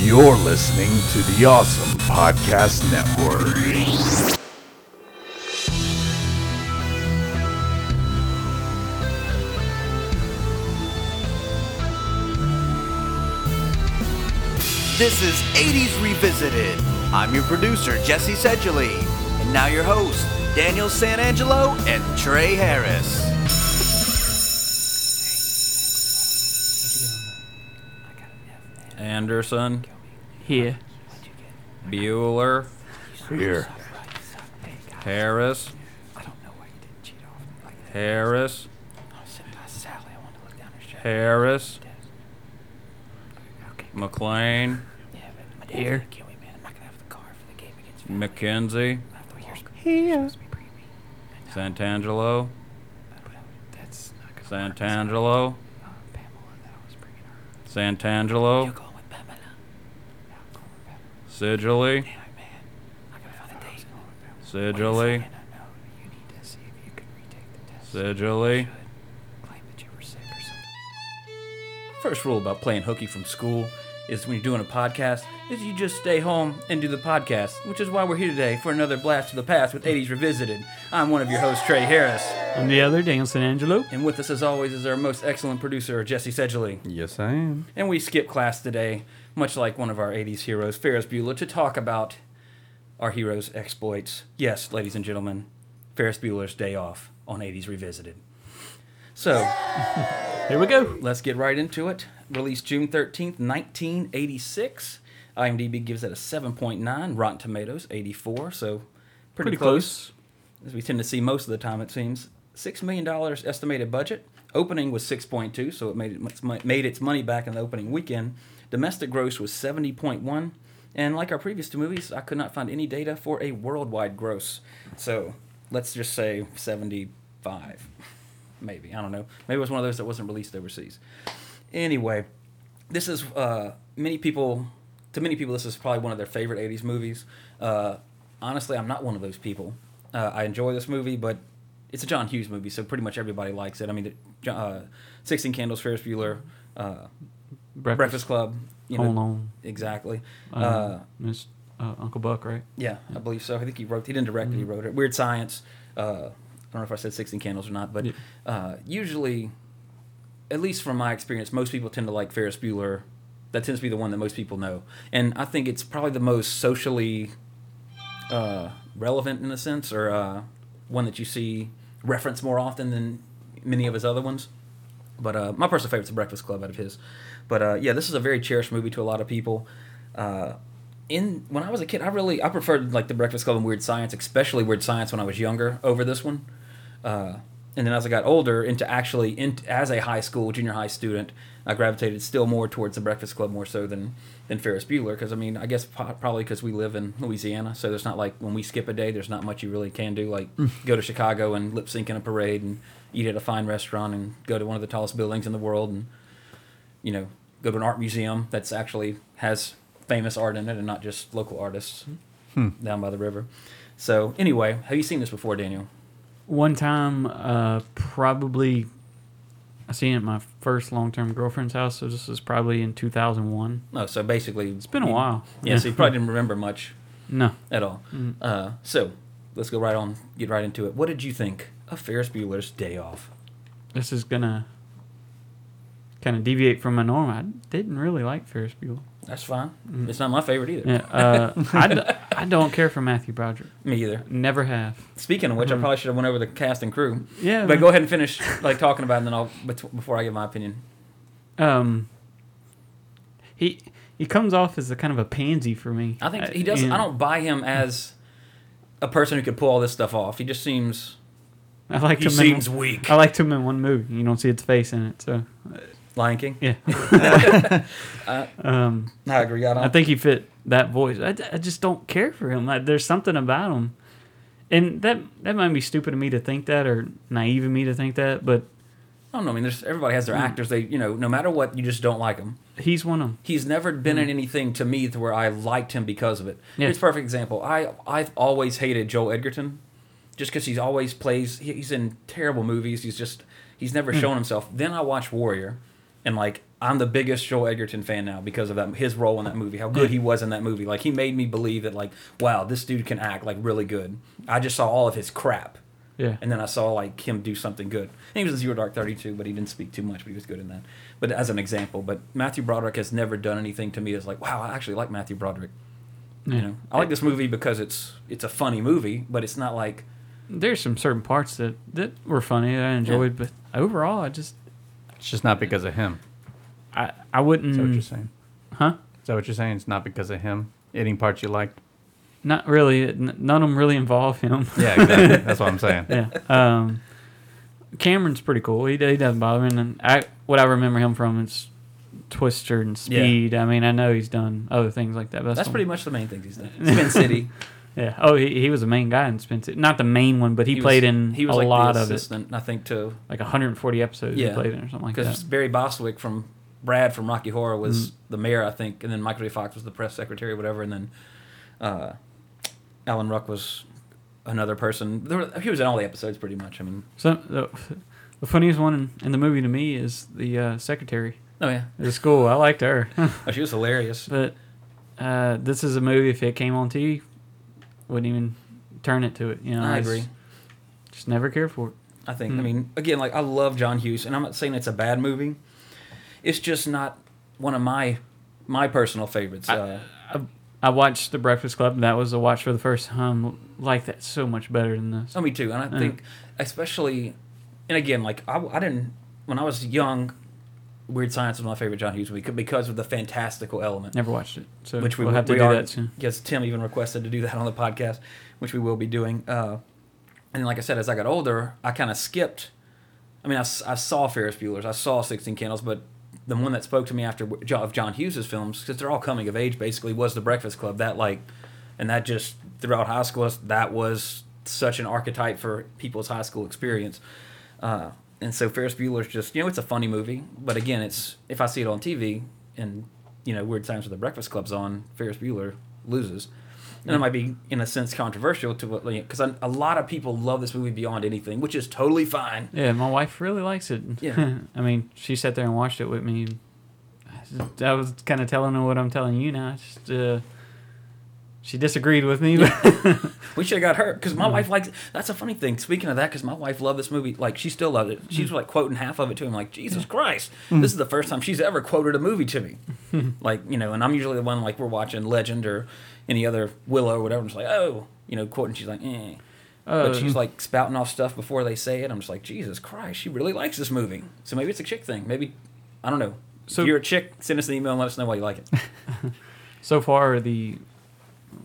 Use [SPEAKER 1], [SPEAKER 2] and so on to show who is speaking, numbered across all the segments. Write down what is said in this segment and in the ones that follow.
[SPEAKER 1] You're listening to the Awesome Podcast Network.
[SPEAKER 2] This is 80s Revisited. I'm your producer, Jesse Sedgley. And now your hosts, Daniel Santangelo and Trey Harris.
[SPEAKER 3] Anderson,
[SPEAKER 4] Here.
[SPEAKER 3] Bueller,
[SPEAKER 1] Here.
[SPEAKER 3] Harris, Harris, Harris, McLean,
[SPEAKER 4] Here.
[SPEAKER 3] McKenzie,
[SPEAKER 4] Here.
[SPEAKER 3] Santangelo, Santangelo, Santangelo, Sigilly, Sigilly, Sigilly. First rule about playing hooky from school is when you're doing a podcast is you just stay home and do the podcast, which is why we're here today for another blast to the past with 80s Revisited. I'm one of your hosts, Trey Harris,
[SPEAKER 4] And the other, Daniel Angelo.
[SPEAKER 3] and with us as always is our most excellent producer, Jesse Sedgley.
[SPEAKER 5] Yes, I am.
[SPEAKER 3] And we skip class today, much like one of our 80s heroes, Ferris Bueller, to talk about our hero's exploits. Yes, ladies and gentlemen, Ferris Bueller's Day Off on 80s Revisited. So,
[SPEAKER 4] Here we go.
[SPEAKER 3] let's get right into it. Released June 13th, 1986. IMDb gives it a 7.9. Rotten Tomatoes, 84. So, pretty,
[SPEAKER 4] Pretty
[SPEAKER 3] close. As we tend to see most of the time, it seems. $6 million estimated budget. Opening was 6.2, so it made, it made its money back in the opening weekend. Domestic gross was 70.1. And like our previous two movies, I could not find any data for a worldwide gross. So let's just say 75. Maybe. I don't know. Maybe it was one of those that wasn't released overseas. Anyway, this is uh, many people to many people this is probably one of their favorite 80s movies uh, honestly i'm not one of those people uh, i enjoy this movie but it's a john hughes movie so pretty much everybody likes it i mean uh, 16 candles ferris bueller uh, breakfast. club you know.
[SPEAKER 4] On.
[SPEAKER 3] exactly.
[SPEAKER 4] Uh,
[SPEAKER 3] uh,
[SPEAKER 4] Miss uh, Uncle Buck, right?
[SPEAKER 3] yeah i believe so. I think he wrote he didn't direct it he wrote it. Weird science uh, i don't know if i said 16 candles or not but
[SPEAKER 4] Yeah.
[SPEAKER 3] uh, usually at least from my experience most people tend to like ferris bueller. That tends to be the one that most people know. And i think it's probably the most socially uh, relevant in a sense or uh, one that you see referenced more often than many of his other ones. But uh, my personal favorite's the breakfast club out of his but uh, yeah this is a very cherished movie to a lot of people. Uh, in when I was a kid, I really I preferred like the Breakfast Club and Weird Science, especially Weird Science when I was younger over this one. Uh, and then as I got older, into actually in, as a high school junior high student, I gravitated still more towards the Breakfast Club more so than than Ferris Bueller. Because I mean I guess po- probably because we live in Louisiana, so there's not like when we skip a day, there's not much you really can do like go to Chicago and lip sync in a parade and eat at a fine restaurant and go to one of the tallest buildings in the world and you know go to an art museum that's actually has famous art in it and not just local artists down by the river. So anyway, have you seen this before, Daniel?
[SPEAKER 4] One time, uh, probably, I seen it at my first long term girlfriend's house, so this was probably in 2001.
[SPEAKER 3] No, so basically
[SPEAKER 4] It's been a while.
[SPEAKER 3] Yeah, so you probably didn't remember much
[SPEAKER 4] No.
[SPEAKER 3] at all. Uh, so let's go right on, get right into it. What did you think of Ferris Bueller's Day Off?
[SPEAKER 4] This is going to kind of deviate from my norm. I didn't really like Ferris Bueller.
[SPEAKER 3] That's fine. It's not my favorite either.
[SPEAKER 4] Yeah, uh, I, d- I don't care for Matthew Broderick.
[SPEAKER 3] Me either.
[SPEAKER 4] Never have.
[SPEAKER 3] Speaking of which, I probably should have went over the cast and crew.
[SPEAKER 4] Yeah.
[SPEAKER 3] But go ahead and finish like talking about it, and then I'll bet- before I give my opinion.
[SPEAKER 4] Um, he he comes off as a kind of a pansy for me.
[SPEAKER 3] I think
[SPEAKER 4] Uh,
[SPEAKER 3] he doesn't.
[SPEAKER 4] and
[SPEAKER 3] I don't buy him as a person who could pull all this stuff off. He just seems.
[SPEAKER 4] I like
[SPEAKER 3] He
[SPEAKER 4] him.
[SPEAKER 3] seems
[SPEAKER 4] in,
[SPEAKER 3] weak.
[SPEAKER 4] I liked him in one movie. You don't see its face in it, so
[SPEAKER 3] Lion King.
[SPEAKER 4] yeah. Uh, um,
[SPEAKER 3] I agree. I.
[SPEAKER 4] I think he fit that voice. I, I just don't care for him. Like, there's something about him, and that that might be stupid of me to think that, or naive of me to think that. But
[SPEAKER 3] I don't know. I mean, there's everybody has their hmm. actors. They, you know, no matter what, you just don't like them.
[SPEAKER 4] he's one of them.
[SPEAKER 3] He's never been hmm. in anything to me to where I liked him because of it.
[SPEAKER 4] Yeah.
[SPEAKER 3] Here's a perfect example. I I've always hated Joel Edgerton, just because he's always plays. he- He's in terrible movies. He's just he's never hmm. shown himself. Then I watched Warrior, and like I'm the biggest Joel Edgerton fan now because of that his role in that movie, how good he was in that movie. Like he made me believe that like, wow, this dude can act like really good. I just saw all of his crap.
[SPEAKER 4] Yeah.
[SPEAKER 3] And then I saw like him do something good. And he was in Zero Dark Thirty too, but he didn't speak too much, but he was good in that. But as an example, but Matthew Broderick has never done anything to me that's like, wow, I actually like Matthew Broderick.
[SPEAKER 4] Yeah.
[SPEAKER 3] You know, I like this movie because it's it's a funny movie, but it's not like
[SPEAKER 4] There's some certain parts that that were funny that I enjoyed, but overall, I just
[SPEAKER 5] It's just not because of him.
[SPEAKER 4] I I wouldn't.
[SPEAKER 5] Is that what you're saying?
[SPEAKER 4] Huh?
[SPEAKER 5] Is that what you're saying? It's not because of him. Any parts you liked?
[SPEAKER 4] Not really. N- None of them really involve him.
[SPEAKER 5] Yeah, exactly. That's what I'm saying.
[SPEAKER 4] yeah. Um, Cameron's pretty cool. He, he doesn't bother me. And I what I remember him from is Twister and
[SPEAKER 3] Yeah.
[SPEAKER 4] Speed. I mean, I know he's done other things like that. But
[SPEAKER 3] that's
[SPEAKER 4] the-
[SPEAKER 3] pretty much the main things he's done. Spin City.
[SPEAKER 4] Yeah. Oh, he, he was the main guy in Spin City. Not the main one, but he,
[SPEAKER 3] was-
[SPEAKER 4] played in
[SPEAKER 3] he was
[SPEAKER 4] a
[SPEAKER 3] like
[SPEAKER 4] lot
[SPEAKER 3] the
[SPEAKER 4] of it.
[SPEAKER 3] I think, to
[SPEAKER 4] Like 140 episodes
[SPEAKER 3] Yeah.
[SPEAKER 4] he played in or something like that. because.
[SPEAKER 3] Barry Bostwick from Brad from Rocky Horror was
[SPEAKER 4] Mm.
[SPEAKER 3] the mayor, I think, and then Michael J. Fox was the press secretary or whatever, and then uh, Alan Ruck was another person. There were, he was in all the episodes pretty much. I mean,
[SPEAKER 4] So the, the funniest one in, in the movie to me is the uh, secretary
[SPEAKER 3] oh yeah,
[SPEAKER 4] at the school. I liked her.
[SPEAKER 3] oh, she was hilarious.
[SPEAKER 4] But uh, this is a movie. If it came on TV, wouldn't even turn it to it. You know,
[SPEAKER 3] I agree.
[SPEAKER 4] Just never cared for it.
[SPEAKER 3] I think.
[SPEAKER 4] Mm.
[SPEAKER 3] I mean, again, like I love John Hughes, and I'm not saying it's a bad movie. It's just not one of my my personal favorites. Uh,
[SPEAKER 4] I, I watched The Breakfast Club. and That was a watch for the first time. Like that so much better than this.
[SPEAKER 3] Oh, me too. And I
[SPEAKER 4] Yeah.
[SPEAKER 3] think, especially, and again, like I, I didn't when I was young. Weird Science was my favorite John Hughes movie because of the fantastical element,
[SPEAKER 4] Never watched it, so
[SPEAKER 3] which we
[SPEAKER 4] will have to do
[SPEAKER 3] are,
[SPEAKER 4] that soon.
[SPEAKER 3] Yes, Tim even requested to do that on the podcast, which we will be doing. Uh, and like I said, as I got older, I kind of skipped. I mean, I saw Ferris Bueller's, I saw Sixteen Candles, but the one that spoke to me after John, of John Hughes's films, because they're all coming of age, basically, was The Breakfast Club. That like, and that just throughout high school, that was such an archetype for people's high school experience. Uh, and so Ferris Bueller's just, you know, it's a funny movie, but again, it's if I see it on TV and you know Weird Times with the Breakfast Club's on, Ferris Bueller loses. And it might be, in a sense, controversial to what, because a lot of people love this movie beyond anything, which is totally fine.
[SPEAKER 4] Yeah, my wife really likes it.
[SPEAKER 3] Yeah.
[SPEAKER 4] I mean, she sat there and watched it with me. and I was kind of telling her what I'm telling you now. Just, uh, she disagreed with me.
[SPEAKER 3] We should have got her because my wife likes. That's a funny thing. Speaking of that, because my wife loved this movie, like she still loved it. She was like quoting half of it to him, like Jesus Christ, this is the first time she's ever quoted a movie to me. like you know, and I'm usually the one like we're watching Legend or any other Willow or whatever. I'm just like, oh, you know, quoting. She's like, eh.
[SPEAKER 4] Uh,
[SPEAKER 3] but she's like spouting off stuff before they say it. I'm just like, Jesus Christ, she really likes this movie. So maybe it's a chick thing. Maybe I don't know.
[SPEAKER 4] So-
[SPEAKER 3] if you're a chick, send us an email and let us know why you like it.
[SPEAKER 4] so far, the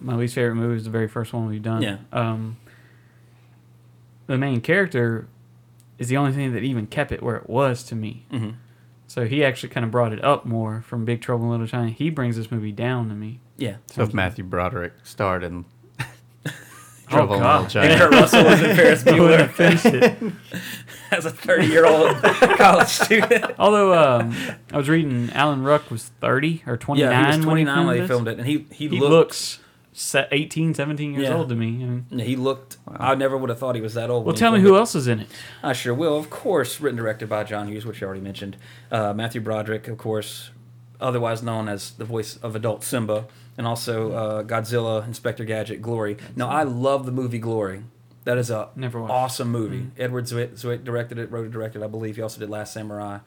[SPEAKER 4] my least favorite movie is the very first one we've done.
[SPEAKER 3] Yeah.
[SPEAKER 4] Um, the main character is the only thing that even kept it where it was to me.
[SPEAKER 3] hmm
[SPEAKER 4] So he actually kind of brought it up more from Big Trouble in Little China. He brings this movie down to me.
[SPEAKER 3] Yeah.
[SPEAKER 5] So if Matthew Broderick starred in Trouble in
[SPEAKER 4] God.
[SPEAKER 5] Little
[SPEAKER 3] And
[SPEAKER 5] China.
[SPEAKER 3] Kurt Russell was in Ferris
[SPEAKER 4] I wouldn't
[SPEAKER 3] Bueller.
[SPEAKER 4] finished it.
[SPEAKER 3] as a 30 year old college student.
[SPEAKER 4] Although um, I was reading Alan Ruck was 30 or 29
[SPEAKER 3] Yeah, he was
[SPEAKER 4] when
[SPEAKER 3] 29 when they filmed it, and he he,
[SPEAKER 4] He
[SPEAKER 3] looked,
[SPEAKER 4] looks se- 18, 17 years
[SPEAKER 3] Yeah.
[SPEAKER 4] old to me. I mean,
[SPEAKER 3] he looked. I never would have thought he was that old.
[SPEAKER 4] well, tell me who
[SPEAKER 3] it.
[SPEAKER 4] else is in it.
[SPEAKER 3] I sure will. Of course, written and directed by John Hughes, which you already mentioned. Uh, Matthew Broderick, of course, otherwise known as the voice of adult Simba, and also uh, Godzilla, Inspector Gadget, Glory. Now, I love the movie Glory. That is a
[SPEAKER 4] Never
[SPEAKER 3] awesome movie. Edward Zwick, Zwick directed it, wrote it, directed. I believe he also did Last Samurai,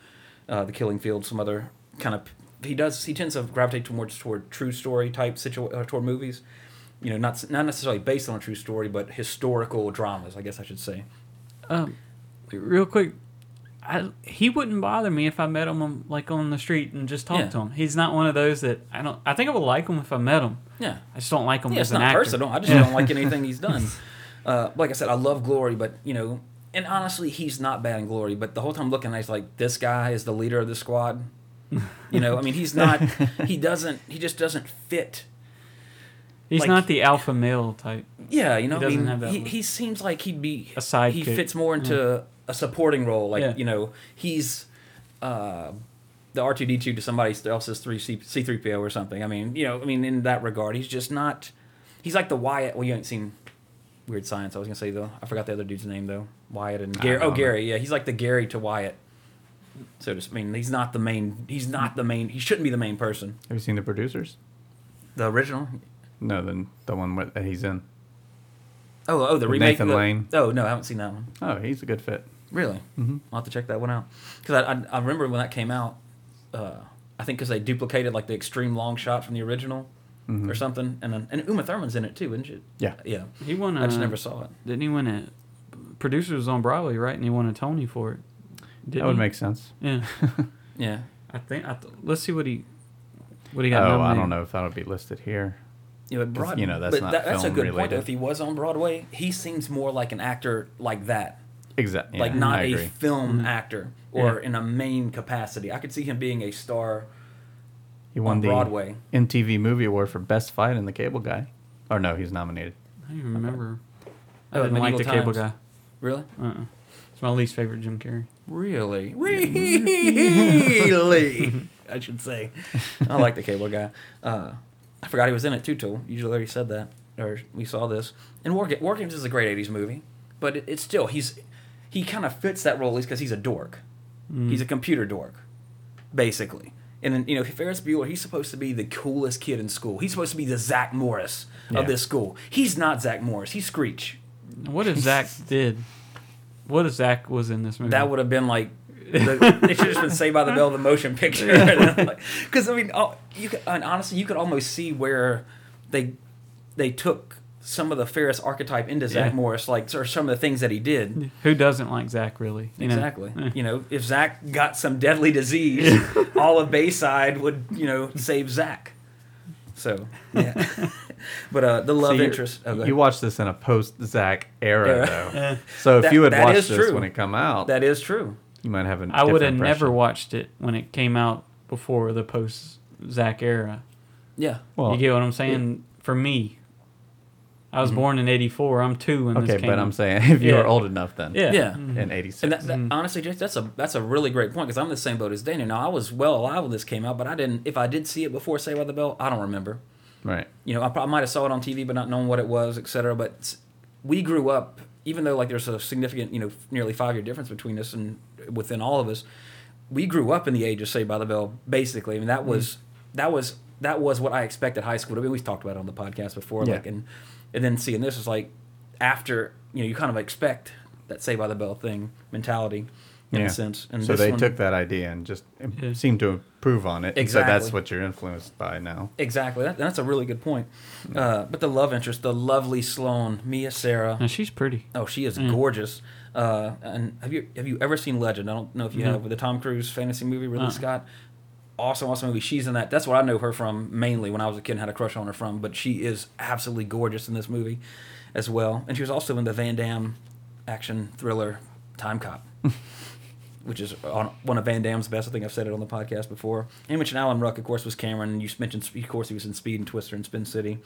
[SPEAKER 3] uh, The Killing Field, some other kind of. He does. He tends to gravitate towards toward true story type situ uh, toward movies. You know, not not necessarily based on a true story, but historical dramas. I guess I should say.
[SPEAKER 4] Um, real quick, I, he wouldn't bother me if I met him like on the street and just talked
[SPEAKER 3] Yeah.
[SPEAKER 4] to him. He's not one of those that I don't. I think I would like him if I met him.
[SPEAKER 3] Yeah.
[SPEAKER 4] I just don't like him
[SPEAKER 3] Yeah,
[SPEAKER 4] as
[SPEAKER 3] it's
[SPEAKER 4] an
[SPEAKER 3] not
[SPEAKER 4] actor.
[SPEAKER 3] personal. I just don't like anything he's done. Uh, like I said, I love Glory, but you know, and honestly, he's not bad in Glory. But the whole time looking, at it, it's like this guy is the leader of the squad. You know, I mean, he's not. He doesn't. He just doesn't fit.
[SPEAKER 4] He's
[SPEAKER 3] like-
[SPEAKER 4] not the alpha male type.
[SPEAKER 3] Yeah, you know,
[SPEAKER 4] He
[SPEAKER 3] I
[SPEAKER 4] doesn't
[SPEAKER 3] mean,
[SPEAKER 4] have that
[SPEAKER 3] he, he seems like he'd be
[SPEAKER 4] A side.
[SPEAKER 3] He fits more into a supporting role. Like
[SPEAKER 4] Yeah.
[SPEAKER 3] you know, he's uh, the R two D two to somebody else's three C three PO or something. I mean, you know, I mean, in that regard, he's just not. He's like the Wyatt. Well, you ain't seen Weird Science. I was gonna say though. I forgot the other dude's name though. Wyatt and Gary. Oh,
[SPEAKER 5] don't know.
[SPEAKER 3] Gary. Yeah, he's like the Gary to Wyatt. So to, I mean, he's not the main. He's not the main. He shouldn't be the main person.
[SPEAKER 5] Have you seen the producers?
[SPEAKER 3] The original.
[SPEAKER 5] No, the the one with, that he's in.
[SPEAKER 3] Oh, oh, the
[SPEAKER 5] With
[SPEAKER 3] remake.
[SPEAKER 5] Nathan
[SPEAKER 3] the-
[SPEAKER 5] Lane.
[SPEAKER 3] Oh no, I haven't seen that one.
[SPEAKER 5] Oh, he's a good fit.
[SPEAKER 3] Really? Mm-hmm. I'll have to check that one out. Because I, I, I remember when that came out, uh, I think because they duplicated like the extreme long shot from the original or something. And then, and Uma Thurman's in it too, isn't she?
[SPEAKER 5] Yeah.
[SPEAKER 3] Yeah.
[SPEAKER 4] He won.
[SPEAKER 3] I just never saw it.
[SPEAKER 4] Didn't he win a producers was on Broadway, right? And he won a Tony for it. Didn't
[SPEAKER 5] that would
[SPEAKER 4] he?
[SPEAKER 5] make sense.
[SPEAKER 4] Yeah,
[SPEAKER 3] Yeah.
[SPEAKER 4] I think. I th- let's see what he what he got.
[SPEAKER 5] Oh, I don't know if that'll be listed here.
[SPEAKER 3] Yeah, but Broad,
[SPEAKER 5] you know, that's
[SPEAKER 3] but
[SPEAKER 5] not
[SPEAKER 3] that, that's a
[SPEAKER 5] film
[SPEAKER 3] good point.
[SPEAKER 5] related.
[SPEAKER 3] Though. If he was on Broadway, he seems more like an actor like that,
[SPEAKER 5] Exactly.
[SPEAKER 3] like not
[SPEAKER 5] I
[SPEAKER 3] a
[SPEAKER 5] agree.
[SPEAKER 3] film
[SPEAKER 4] Mm-hmm.
[SPEAKER 3] actor or
[SPEAKER 4] Yeah.
[SPEAKER 3] in a main capacity. I could see him being a star.
[SPEAKER 5] He won
[SPEAKER 3] on
[SPEAKER 5] the
[SPEAKER 3] Broadway.
[SPEAKER 5] MTV Movie Award for Best Fight in The Cable Guy. Or no, he's nominated.
[SPEAKER 4] I don't even remember. I
[SPEAKER 3] Oh,
[SPEAKER 4] didn't like the
[SPEAKER 3] Medieval
[SPEAKER 4] cable guy.
[SPEAKER 3] Really?
[SPEAKER 4] Uh-uh. It's my least favorite Jim Carrey.
[SPEAKER 3] Really? Really? I should say. I like the cable guy. Uh, I forgot he was in it too, Tool. You already said that. Or we saw this. And War, Ga- War Games is a great 80s movie. But it, it's still, he's he kind of fits that role at least because he's a dork. He's a computer dork, basically. And then, you know, Ferris Bueller, he's supposed to be the coolest kid in school. He's supposed to be the Zach Morris
[SPEAKER 5] Yeah.
[SPEAKER 3] of this school. He's not Zach Morris. He's Screech.
[SPEAKER 4] What if Zach did? What if Zach was in this movie?
[SPEAKER 3] That would have been like the, it should have been Saved by the Bell, the motion picture. Because I mean, oh, you could, and honestly, you could almost see where they they took some of the Ferris archetype into Zach
[SPEAKER 4] Yeah.
[SPEAKER 3] Morris, like or some of the things that he did.
[SPEAKER 4] Who doesn't like Zach really? You know?
[SPEAKER 3] Exactly.
[SPEAKER 4] Eh.
[SPEAKER 3] You know, if Zach got some deadly disease, all of Bayside would, you know, save Zach. So yeah, but uh, the love
[SPEAKER 5] So you're-
[SPEAKER 3] interest. Oh, go
[SPEAKER 5] you watched this in a post Zach era,
[SPEAKER 3] Era.
[SPEAKER 5] though. So if
[SPEAKER 3] That-
[SPEAKER 5] you had watched
[SPEAKER 3] is
[SPEAKER 5] this
[SPEAKER 3] true.
[SPEAKER 5] when it come out,
[SPEAKER 3] that is true.
[SPEAKER 5] you might have an.
[SPEAKER 4] I would have
[SPEAKER 5] different
[SPEAKER 4] never watched it when it came out before the post Zach era.
[SPEAKER 3] Yeah.
[SPEAKER 5] Well,
[SPEAKER 4] you get what I'm saying? For me, I was mm-hmm. born in '84. I'm two when
[SPEAKER 5] okay,
[SPEAKER 4] this came.
[SPEAKER 5] but I'm saying if you
[SPEAKER 4] Yeah.
[SPEAKER 5] were old enough then,
[SPEAKER 4] yeah,
[SPEAKER 3] Yeah. Mm-hmm.
[SPEAKER 5] in '86,
[SPEAKER 3] And that, that, mm-hmm. honestly, Jake, that's a that's a really great point because I'm the same boat as Daniel. Now I was well alive when this came out, but I didn't. If I did see it before Saved by the Bell, I don't remember.
[SPEAKER 5] Right?
[SPEAKER 3] You know, I, probably might have saw it on TV, but not knowing what it was, etc. But we grew up, even though like there's a significant, you know, nearly five year difference between us and within all of us, we grew up in the age of Saved by the Bell. Basically, I mean that mm. was that was that was what I expected high school to be. We've talked about it on the podcast before,
[SPEAKER 5] Yeah.
[SPEAKER 3] like and and then seeing this is like after you know you kind of expect that Saved by the Bell thing mentality in
[SPEAKER 5] yeah.
[SPEAKER 3] a sense. And
[SPEAKER 5] so
[SPEAKER 3] this
[SPEAKER 5] they
[SPEAKER 3] one-
[SPEAKER 5] took that idea and just
[SPEAKER 4] Yeah.
[SPEAKER 5] seemed to improve on it. and So
[SPEAKER 3] Exactly.
[SPEAKER 5] that's what you're influenced by now.
[SPEAKER 3] exactly that, that's a really good point. Uh, but the love interest, the lovely Sloane, Mia Sara.
[SPEAKER 4] Now she's pretty.
[SPEAKER 3] Oh, she is
[SPEAKER 4] Mm.
[SPEAKER 3] gorgeous. Uh, and have you have you ever seen Legend? I don't know if you
[SPEAKER 4] No.
[SPEAKER 3] have with the Tom Cruise fantasy movie, Ridley
[SPEAKER 4] Uh-uh.
[SPEAKER 3] Scott. Awesome, awesome movie. She's in that. That's what I know her from mainly when I was a kid and had a crush on her from. But she is absolutely gorgeous in this movie as well. And she was also in the Van Damme action thriller Time Cop, which is on, one of Van Damme's best. I think I've said it on the podcast before. And you mentioned Alan Ruck, of course, was Cameron. And you mentioned, of course, he was in Speed and Twister and Spin City.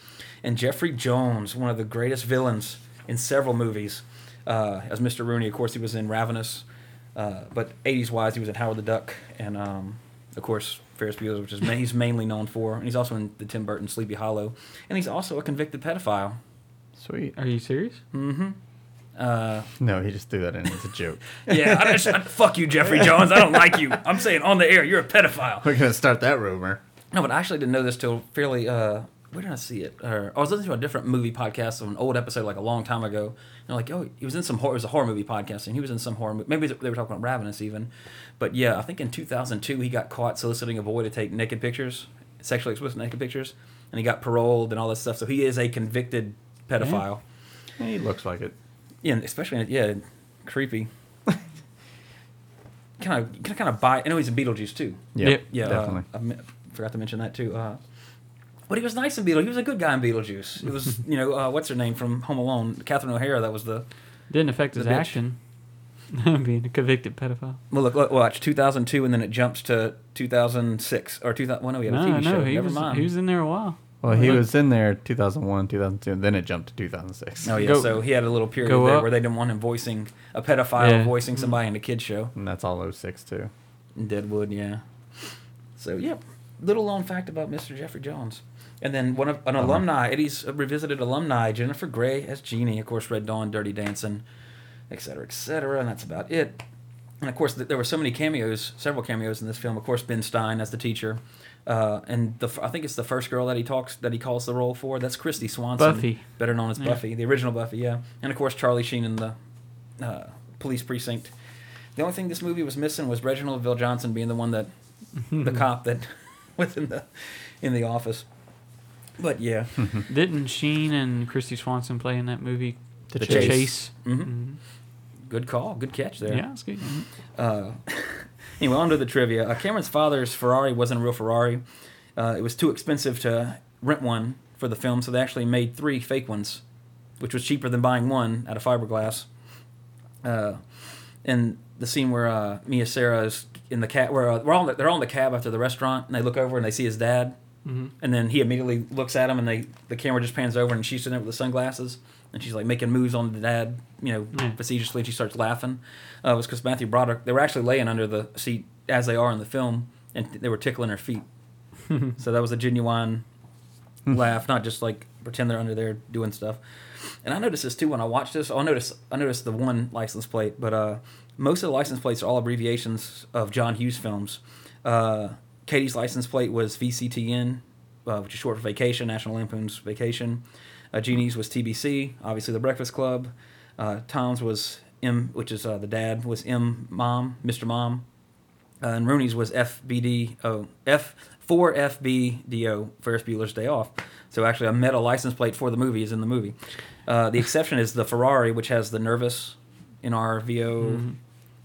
[SPEAKER 3] And Jeffrey Jones, one of the greatest villains in several movies. Uh, as Mr. Rooney, of course, he was in Ravenous. Uh, but 80s wise, he was in Howard the Duck. And, um, of course, Ferris Bueller, which is ma- he's mainly known for. And he's also in the Tim Burton Sleepy Hollow. And he's also a convicted pedophile.
[SPEAKER 5] Sweet.
[SPEAKER 4] Are you serious?
[SPEAKER 3] Uh,
[SPEAKER 5] No, he just threw that in as a joke.
[SPEAKER 3] yeah, I just, I, fuck you, Jeffrey Jones. I don't like you. I'm saying on the air, you're a pedophile.
[SPEAKER 5] We're gonna start that rumor.
[SPEAKER 3] No, but I actually didn't know this till fairly. Uh, where did I see it? Or I was listening to a different movie podcast of an old episode like a long time ago. And like, oh, he was in some horror. It was a horror movie podcast, and he was in some horror. movie. Maybe they were talking about Ravenous even. But yeah, I think in 2002 he got caught soliciting a boy to take naked pictures, sexually explicit naked pictures, and he got paroled and all this stuff. So he is a convicted pedophile.
[SPEAKER 5] Yeah, he looks like it.
[SPEAKER 3] Yeah, and especially yeah, creepy. kind of kind of buy. I know he's in Beetlejuice too.
[SPEAKER 5] Yeah,
[SPEAKER 4] Yep.
[SPEAKER 3] Yeah,
[SPEAKER 5] definitely.
[SPEAKER 3] Uh, I forgot to mention that too. Uh, but he was nice in Beetlejuice. He was a good guy in Beetlejuice. It was you know uh, what's her name from Home Alone, Catherine O'Hara. That was the
[SPEAKER 4] Didn't affect his
[SPEAKER 3] bitch.
[SPEAKER 4] action. Being a convicted pedophile.
[SPEAKER 3] well. Look, look, watch 2002, and then it jumps to 2006 or 2000. Well, no, we had a
[SPEAKER 4] No,
[SPEAKER 3] TV show.
[SPEAKER 4] no, he
[SPEAKER 3] Never
[SPEAKER 4] was
[SPEAKER 3] mind.
[SPEAKER 4] he was in there a while.
[SPEAKER 5] Well, he was in there 2001, 2002, and then it jumped to 2006.
[SPEAKER 3] Oh yeah,
[SPEAKER 4] Go-
[SPEAKER 3] so he had a little period there
[SPEAKER 4] up.
[SPEAKER 3] where they didn't want him voicing a pedophile,
[SPEAKER 4] Yeah.
[SPEAKER 3] voicing mm-hmm. somebody in a kid show.
[SPEAKER 5] And that's all 06 too.
[SPEAKER 3] Deadwood, yeah. So yeah, little known fact about Mr. Jeffrey Jones. And then one of an uh-huh. alumni, 80s Revisited alumni, Jennifer Grey as Jeannie, of course, Red Dawn, Dirty Dancing, et cetera, et cetera, and that's about it. and of course, there were so many cameos, several cameos in this film. Of course, Ben Stein as the teacher, uh, and the f- I think it's the first girl that he talks that he calls the role for. That's Kristy Swanson,
[SPEAKER 4] Buffy.
[SPEAKER 3] better known as
[SPEAKER 4] Yeah.
[SPEAKER 3] Buffy, the original Buffy, yeah. And of course, Charlie Sheen in the uh, police precinct. The only thing this movie was missing was Reginald VelJohnson being the one that, the cop that was in the in the office. But yeah,
[SPEAKER 4] Didn't Sheen and Kristy Swanson play in that movie?
[SPEAKER 5] The
[SPEAKER 3] The
[SPEAKER 5] Chase.
[SPEAKER 3] Chase. hmm
[SPEAKER 4] Mhm.
[SPEAKER 3] good call, good catch there.
[SPEAKER 4] Yeah, it's good.
[SPEAKER 3] Uh, anyway, on to the trivia. Uh, Cameron's father's Ferrari wasn't a real Ferrari. Uh, it was too expensive to rent one for the film, so they actually made three fake ones, which was cheaper than buying one out of fiberglass. Uh, and the scene where uh, Mia Sara is in the cab, where uh, we're all they're all in the cab after the restaurant, and they look over and they see his dad,
[SPEAKER 4] hmm
[SPEAKER 3] and then he immediately looks at him, and they the camera just pans over, and she's sitting there with the sunglasses, and she's like making moves on the dad, you know,
[SPEAKER 4] Yeah.
[SPEAKER 3] facetiously, and she starts laughing. Uh, it was because Matthew Broderick, they were actually laying under the seat as they are in the film, and they were tickling her feet. so that was a genuine laugh, not just like pretend they're under there doing stuff. And I noticed this too when I watched this. I noticed I noticed the one license plate, but uh, most of the license plates are all abbreviations of John Hughes films. Uh, Katie's license plate was VCTN, uh, which is short for Vacation, National Lampoon's Vacation. Uh, Jeannie's was TBC, obviously The Breakfast Club. Uh, Tom's was M, which is uh, the dad, was M Mom, Mr. Mom. Uh, and Rooney's was FBDO, F four FBDO, Ferris Bueller's Day Off. So actually, I met a license plate for the movie is in the movie. Uh, the exception is the Ferrari, which has the Nervous NRVO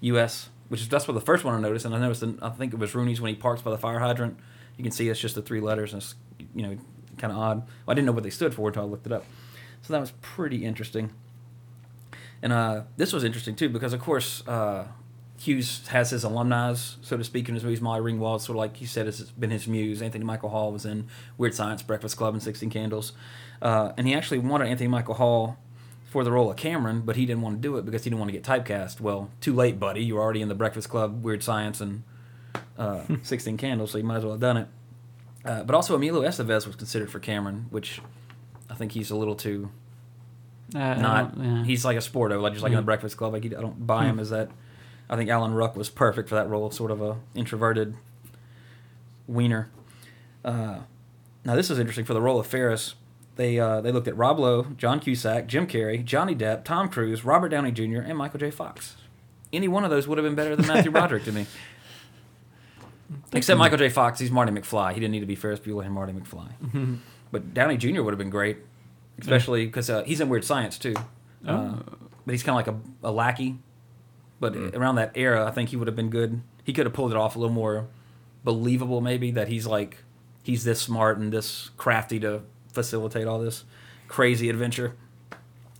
[SPEAKER 3] US, which is that's what the first one I noticed. And I noticed, in, I think it was Rooney's when he parks by the fire hydrant. You can see it's just the three letters, and it's you know kind of odd. Well, I didn't know what they stood for until I looked it up. So that was pretty interesting. And uh, this was interesting too because, of course, uh, Hughes has his alumni, so to speak, in his movies. Molly Ringwald, sort of like you said, has been his muse. Anthony Michael Hall was in Weird Science, Breakfast Club, and Sixteen Candles. Uh, and he actually wanted Anthony Michael Hall for the role of Cameron, but he didn't want to do it because he didn't want to get typecast. Well, too late, buddy. You were already in the Breakfast Club, Weird Science, and uh, Sixteen Candles, so you might as well have done it. Uh, but also, Emilio Estevez was considered for Cameron, which I think he's a little too
[SPEAKER 4] Uh,
[SPEAKER 3] not.
[SPEAKER 4] yeah.
[SPEAKER 3] He's like a sporto, like just like in the. Breakfast Club. Like he, I don't buy him as that. I think Alan Ruck was perfect for that role, sort of a introverted wiener. Uh, now this is interesting for the role of Ferris. They uh, they looked at Rob Lowe, John Cusack, Jim Carrey, Johnny Depp, Tom Cruise, Robert Downey Jr., and Michael J. Fox. Any one of those would have been better than Matthew Broderick to me. Except Michael J. Fox, he's Marty McFly. He didn't need to be Ferris Bueller and Marty McFly. But Downey Jr. would have been great, especially because uh, he's in Weird Science too. Uh, but he's kind of like a, a lackey. But around that era, I think he would have been good. He could have pulled it off a little more believable, maybe that he's like he's this smart and this crafty to facilitate all this crazy adventure.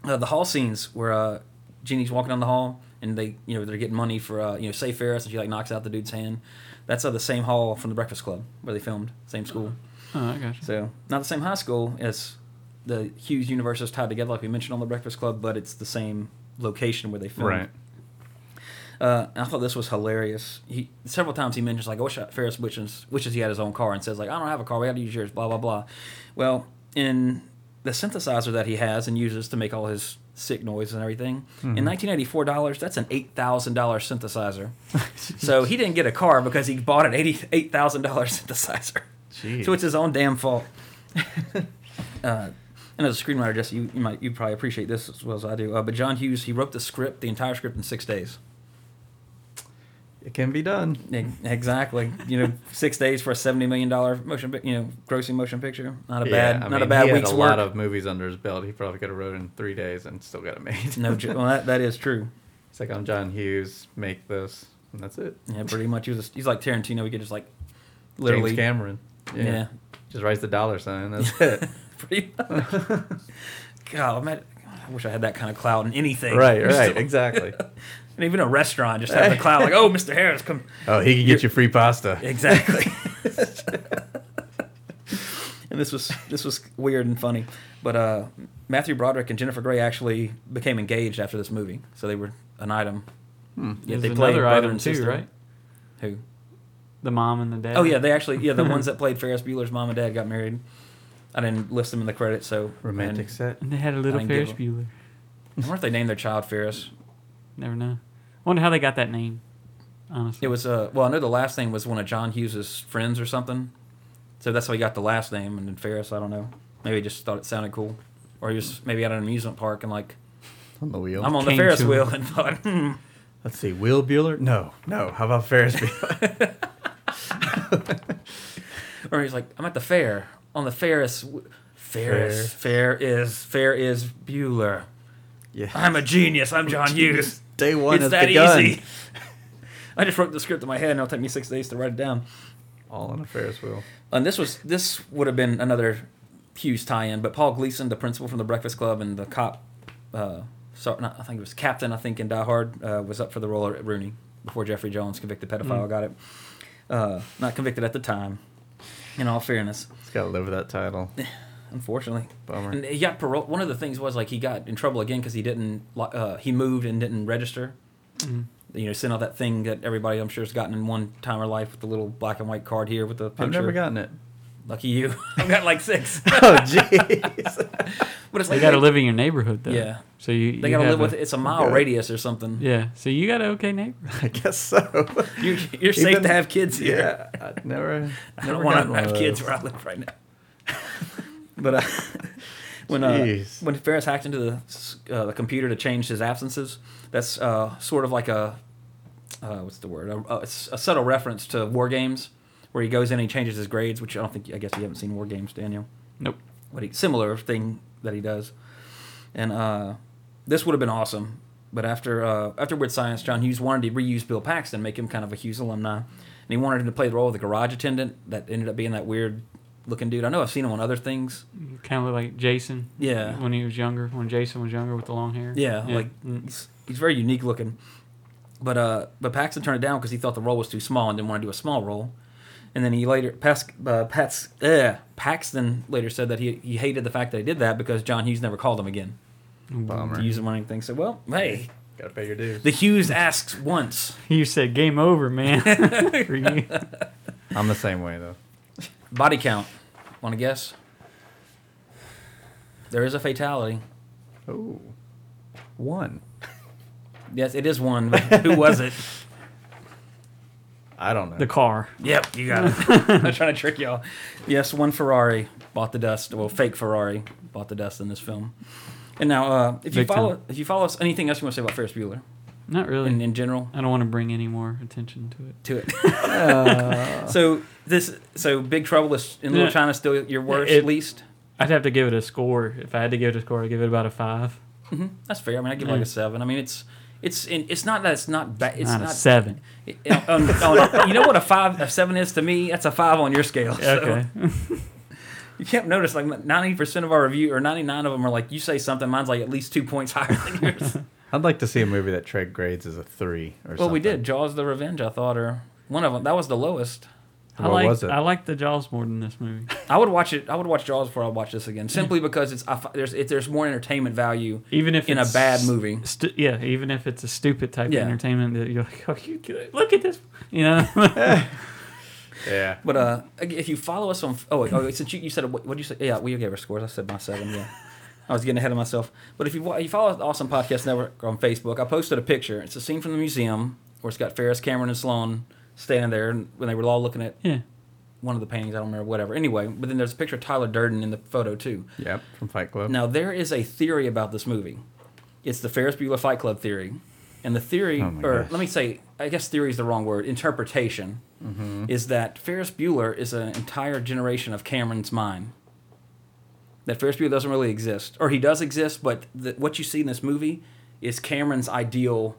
[SPEAKER 3] Uh, the hall scenes where uh, Jeannie's walking down the hall and they, you know, they're getting money for, uh, you know, say Ferris and she like knocks out the dude's hand. That's uh, the same hall from the Breakfast Club where they filmed, same school.
[SPEAKER 4] Oh, I got you.
[SPEAKER 3] So not the same high school as the Hughes universe is tied together, like we mentioned on the Breakfast Club, but it's the same location where they filmed.
[SPEAKER 5] Right.
[SPEAKER 3] Uh, I thought this was hilarious. He several times he mentions like, "I wish I- Ferris wishes wishes he had his own car," and says like, "I don't have a car. We had to use yours." Blah blah blah. Well, in the synthesizer that he has and uses to make all his sick noise and everything, in 1984 dollars, that's an eight thousand dollar synthesizer. so he didn't get a car because he bought an eighty eight thousand dollar synthesizer.
[SPEAKER 5] Jeez.
[SPEAKER 3] So it's his own damn fault. uh, and as a screenwriter, Jesse, you, you might you probably appreciate this as well as I do. Uh, but John Hughes, he wrote the script, the entire script, in six days.
[SPEAKER 5] It can be done.
[SPEAKER 3] Exactly. You know, six days for a seventy million dollar motion, you know, grossing motion picture. Not a bad,
[SPEAKER 5] I
[SPEAKER 3] not a
[SPEAKER 5] mean,
[SPEAKER 3] bad
[SPEAKER 5] he
[SPEAKER 3] week's
[SPEAKER 5] had a
[SPEAKER 3] work.
[SPEAKER 5] lot of movies under his belt. He probably could have wrote in three days and still got it made.
[SPEAKER 3] no, jo- well, that, that is true.
[SPEAKER 5] it's like I'm John Hughes. Make this, and that's it.
[SPEAKER 3] Yeah, pretty much. He was, he's like Tarantino. We could just like, literally,
[SPEAKER 5] James Cameron.
[SPEAKER 3] yeah,
[SPEAKER 5] Just writes the dollar sign. That's it.
[SPEAKER 3] pretty. God, I'm at, I wish I had that kind of clout in anything.
[SPEAKER 5] right. Right. Exactly.
[SPEAKER 3] And even a restaurant just have the clout like, oh, Mr. Harris, come.
[SPEAKER 5] Oh, he can get you free pasta.
[SPEAKER 3] Exactly. and this was this was weird and funny, but uh, Matthew Broderick and Jennifer Grey actually became engaged after this movie, so they were an item. Yet
[SPEAKER 4] There's
[SPEAKER 3] they played
[SPEAKER 4] another
[SPEAKER 3] brother
[SPEAKER 4] item
[SPEAKER 3] and
[SPEAKER 4] too,
[SPEAKER 3] sister.
[SPEAKER 4] right?
[SPEAKER 3] Who?
[SPEAKER 4] The mom and the dad.
[SPEAKER 3] Oh yeah, they actually yeah the ones that played Ferris Bueller's mom and dad got married. I didn't list them in the credits, so
[SPEAKER 5] Romantic
[SPEAKER 3] and
[SPEAKER 5] set.
[SPEAKER 4] And they had a little Ferris Bueller.
[SPEAKER 3] I wonder if they named their child Ferris.
[SPEAKER 4] Never know. Wonder how they got that name. Honestly,
[SPEAKER 3] It was uh well I know the last name was one of John Hughes's friends or something, so that's how he got the last name. And then Ferris, I don't know, maybe he just thought it sounded cool, or he was maybe at an amusement park and like
[SPEAKER 5] On the wheel.
[SPEAKER 3] I'm on the Ferris wheel and thought, hmm,
[SPEAKER 5] Let's see. Will Bueller? No, no. How about Ferris Bueller?
[SPEAKER 3] or he's like I'm at the fair on the Ferris. w- Ferris, fair is fair is Bueller.
[SPEAKER 5] yeah.
[SPEAKER 3] I'm a genius. I'm John Hughes.
[SPEAKER 5] Day one
[SPEAKER 3] it's
[SPEAKER 5] has
[SPEAKER 3] that
[SPEAKER 5] begun.
[SPEAKER 3] easy. I just wrote the script in my head, and it'll take me six days to write it down.
[SPEAKER 5] All on a Ferris wheel.
[SPEAKER 3] And this was this would have been another Hughes tie-in, but Paul Gleason, the principal from the Breakfast Club, and the cop, uh, sorry, not, I think it was Captain, I think in Die Hard, uh, was up for the role of Rooney before Jeffrey Jones, convicted pedophile, got it. Uh, not convicted at the time. In all fairness,
[SPEAKER 5] He's got to live with that title.
[SPEAKER 3] Unfortunately.
[SPEAKER 5] Bummer.
[SPEAKER 3] And he got parole. One of the things was like he got in trouble again because he didn't. Uh, he moved and didn't register. You know, sent out that thing that everybody I'm sure has gotten in one time or life with the little black and white card here with the picture.
[SPEAKER 5] I've never gotten it.
[SPEAKER 3] Lucky you. I've got like six.
[SPEAKER 5] Oh, jeez.
[SPEAKER 3] But it's
[SPEAKER 4] they
[SPEAKER 3] like
[SPEAKER 4] got to live in your neighborhood though.
[SPEAKER 3] Yeah.
[SPEAKER 4] So you
[SPEAKER 3] They got to
[SPEAKER 4] have
[SPEAKER 3] live with
[SPEAKER 4] a-
[SPEAKER 3] it. It's a mile
[SPEAKER 5] Okay.
[SPEAKER 3] radius or something.
[SPEAKER 4] Yeah. So you got an okay neighbor.
[SPEAKER 5] I guess so.
[SPEAKER 3] You're, you're safe
[SPEAKER 5] Even-
[SPEAKER 3] to have kids here.
[SPEAKER 5] Yeah. I've never.
[SPEAKER 3] I don't want to have kids where I live right now. But uh, when uh, when Ferris hacked into the uh, the computer to change his absences, that's uh, sort of like a uh, what's the word? A, a, it's a subtle reference to War Games, where he goes in and he changes his grades. Which I don't think I guess you haven't seen War Games, Daniel.
[SPEAKER 4] Nope.
[SPEAKER 3] What he similar thing that he does, and uh, this would have been awesome. But after uh, after Weird Science, John Hughes wanted to reuse Bill Paxton, make him kind of a Hughes alumni, and he wanted him to play the role of the garage attendant that ended up being that weird looking dude. I know I've seen him on other things.
[SPEAKER 4] Kind of look like Jason.
[SPEAKER 3] Yeah.
[SPEAKER 4] When he was younger, when Jason was younger with the long hair.
[SPEAKER 3] Yeah, like
[SPEAKER 4] Mm.
[SPEAKER 3] he's, he's very unique looking. But uh, but Paxton turned it down because he thought the role was too small and didn't want to do a small role. And then he later, Pas, uh, Pats, uh, Paxton later said that he, he hated the fact that he did that because John Hughes never called him again
[SPEAKER 5] Bummer.
[SPEAKER 3] to use him on anything. So well, hey,
[SPEAKER 5] Gotta pay your dues.
[SPEAKER 3] the Hughes asks once.
[SPEAKER 4] You said game over, man. For you.
[SPEAKER 5] I'm the same way though.
[SPEAKER 3] Body count. Want to guess? There is a fatality.
[SPEAKER 5] Oh, one.
[SPEAKER 3] Yes, it is one. But who was it?
[SPEAKER 5] I don't know.
[SPEAKER 4] The car.
[SPEAKER 3] Yep, you got it. I'm trying to trick y'all. Yes, one Ferrari bought the dust. Well, fake Ferrari bought the dust in this film. And now, uh, if you
[SPEAKER 4] Big
[SPEAKER 3] follow,
[SPEAKER 4] time.
[SPEAKER 3] if you follow us, anything else you want to say about Ferris Bueller
[SPEAKER 4] Not really.
[SPEAKER 3] in, in general
[SPEAKER 4] I don't want to bring any more attention to it.
[SPEAKER 3] to it? so this, so Big Trouble is in Little
[SPEAKER 4] Yeah.
[SPEAKER 3] China still your worst,
[SPEAKER 4] It-
[SPEAKER 3] least.
[SPEAKER 4] I'd have to give it a score. If I had to give it a score, I'd give it about a five.
[SPEAKER 3] hmm That's fair. I mean, I give it like a seven. I mean, it's it's in, it's not that it's not bad. It's
[SPEAKER 4] not,
[SPEAKER 3] not,
[SPEAKER 4] a seven.
[SPEAKER 3] it- on- on- you know what a five, a seven is to me? That's a five on your scale. so-
[SPEAKER 4] Okay.
[SPEAKER 3] You can't notice like ninety percent of our review or ninety nine of them are like you say something. Mine's like at least two points higher than yours.
[SPEAKER 5] I'd like to see a movie that Trey grades as a three or something.
[SPEAKER 3] well, we did Jaws: The Revenge. I thought, or one of them. That was the lowest.
[SPEAKER 4] I
[SPEAKER 5] What
[SPEAKER 4] like
[SPEAKER 5] was it?
[SPEAKER 4] I like the Jaws more than this movie.
[SPEAKER 3] I would watch it. I would watch Jaws before I watch this again, simply because it's I, there's it, there's more entertainment value
[SPEAKER 4] Even if
[SPEAKER 3] in a
[SPEAKER 4] it's
[SPEAKER 3] bad movie.
[SPEAKER 4] Stu- yeah, even if it's a stupid type
[SPEAKER 3] Yeah.
[SPEAKER 4] of entertainment that you're like, oh, you look at this, you know.
[SPEAKER 5] Yeah.
[SPEAKER 3] But uh, if you follow us on oh, wait, oh since you, you said what did you say? Yeah, we gave our scores. I said my seven. Yeah, I was getting ahead of myself. But if you wa- you follow the Awesome Podcast Network on Facebook, I posted a picture. It's a scene from the museum where it's got Ferris, Cameron, and Sloane standing there, and when they were all looking at
[SPEAKER 4] yeah,
[SPEAKER 3] one of the paintings. I don't remember whatever. Anyway, but then there's a picture of Tyler Durden in the photo too.
[SPEAKER 5] Yep. From Fight Club.
[SPEAKER 3] Now there is a theory about this movie. It's the Ferris Bueller Fight Club theory, and the theory,
[SPEAKER 5] Oh
[SPEAKER 3] or
[SPEAKER 5] gosh.
[SPEAKER 3] let me say, I guess theory is the wrong word. Interpretation mm-hmm. is that Ferris Bueller is an entire generation of Cameron's mind. That Ferris Bueller doesn't really exist, or he does exist, but the, what you see in this movie is Cameron's ideal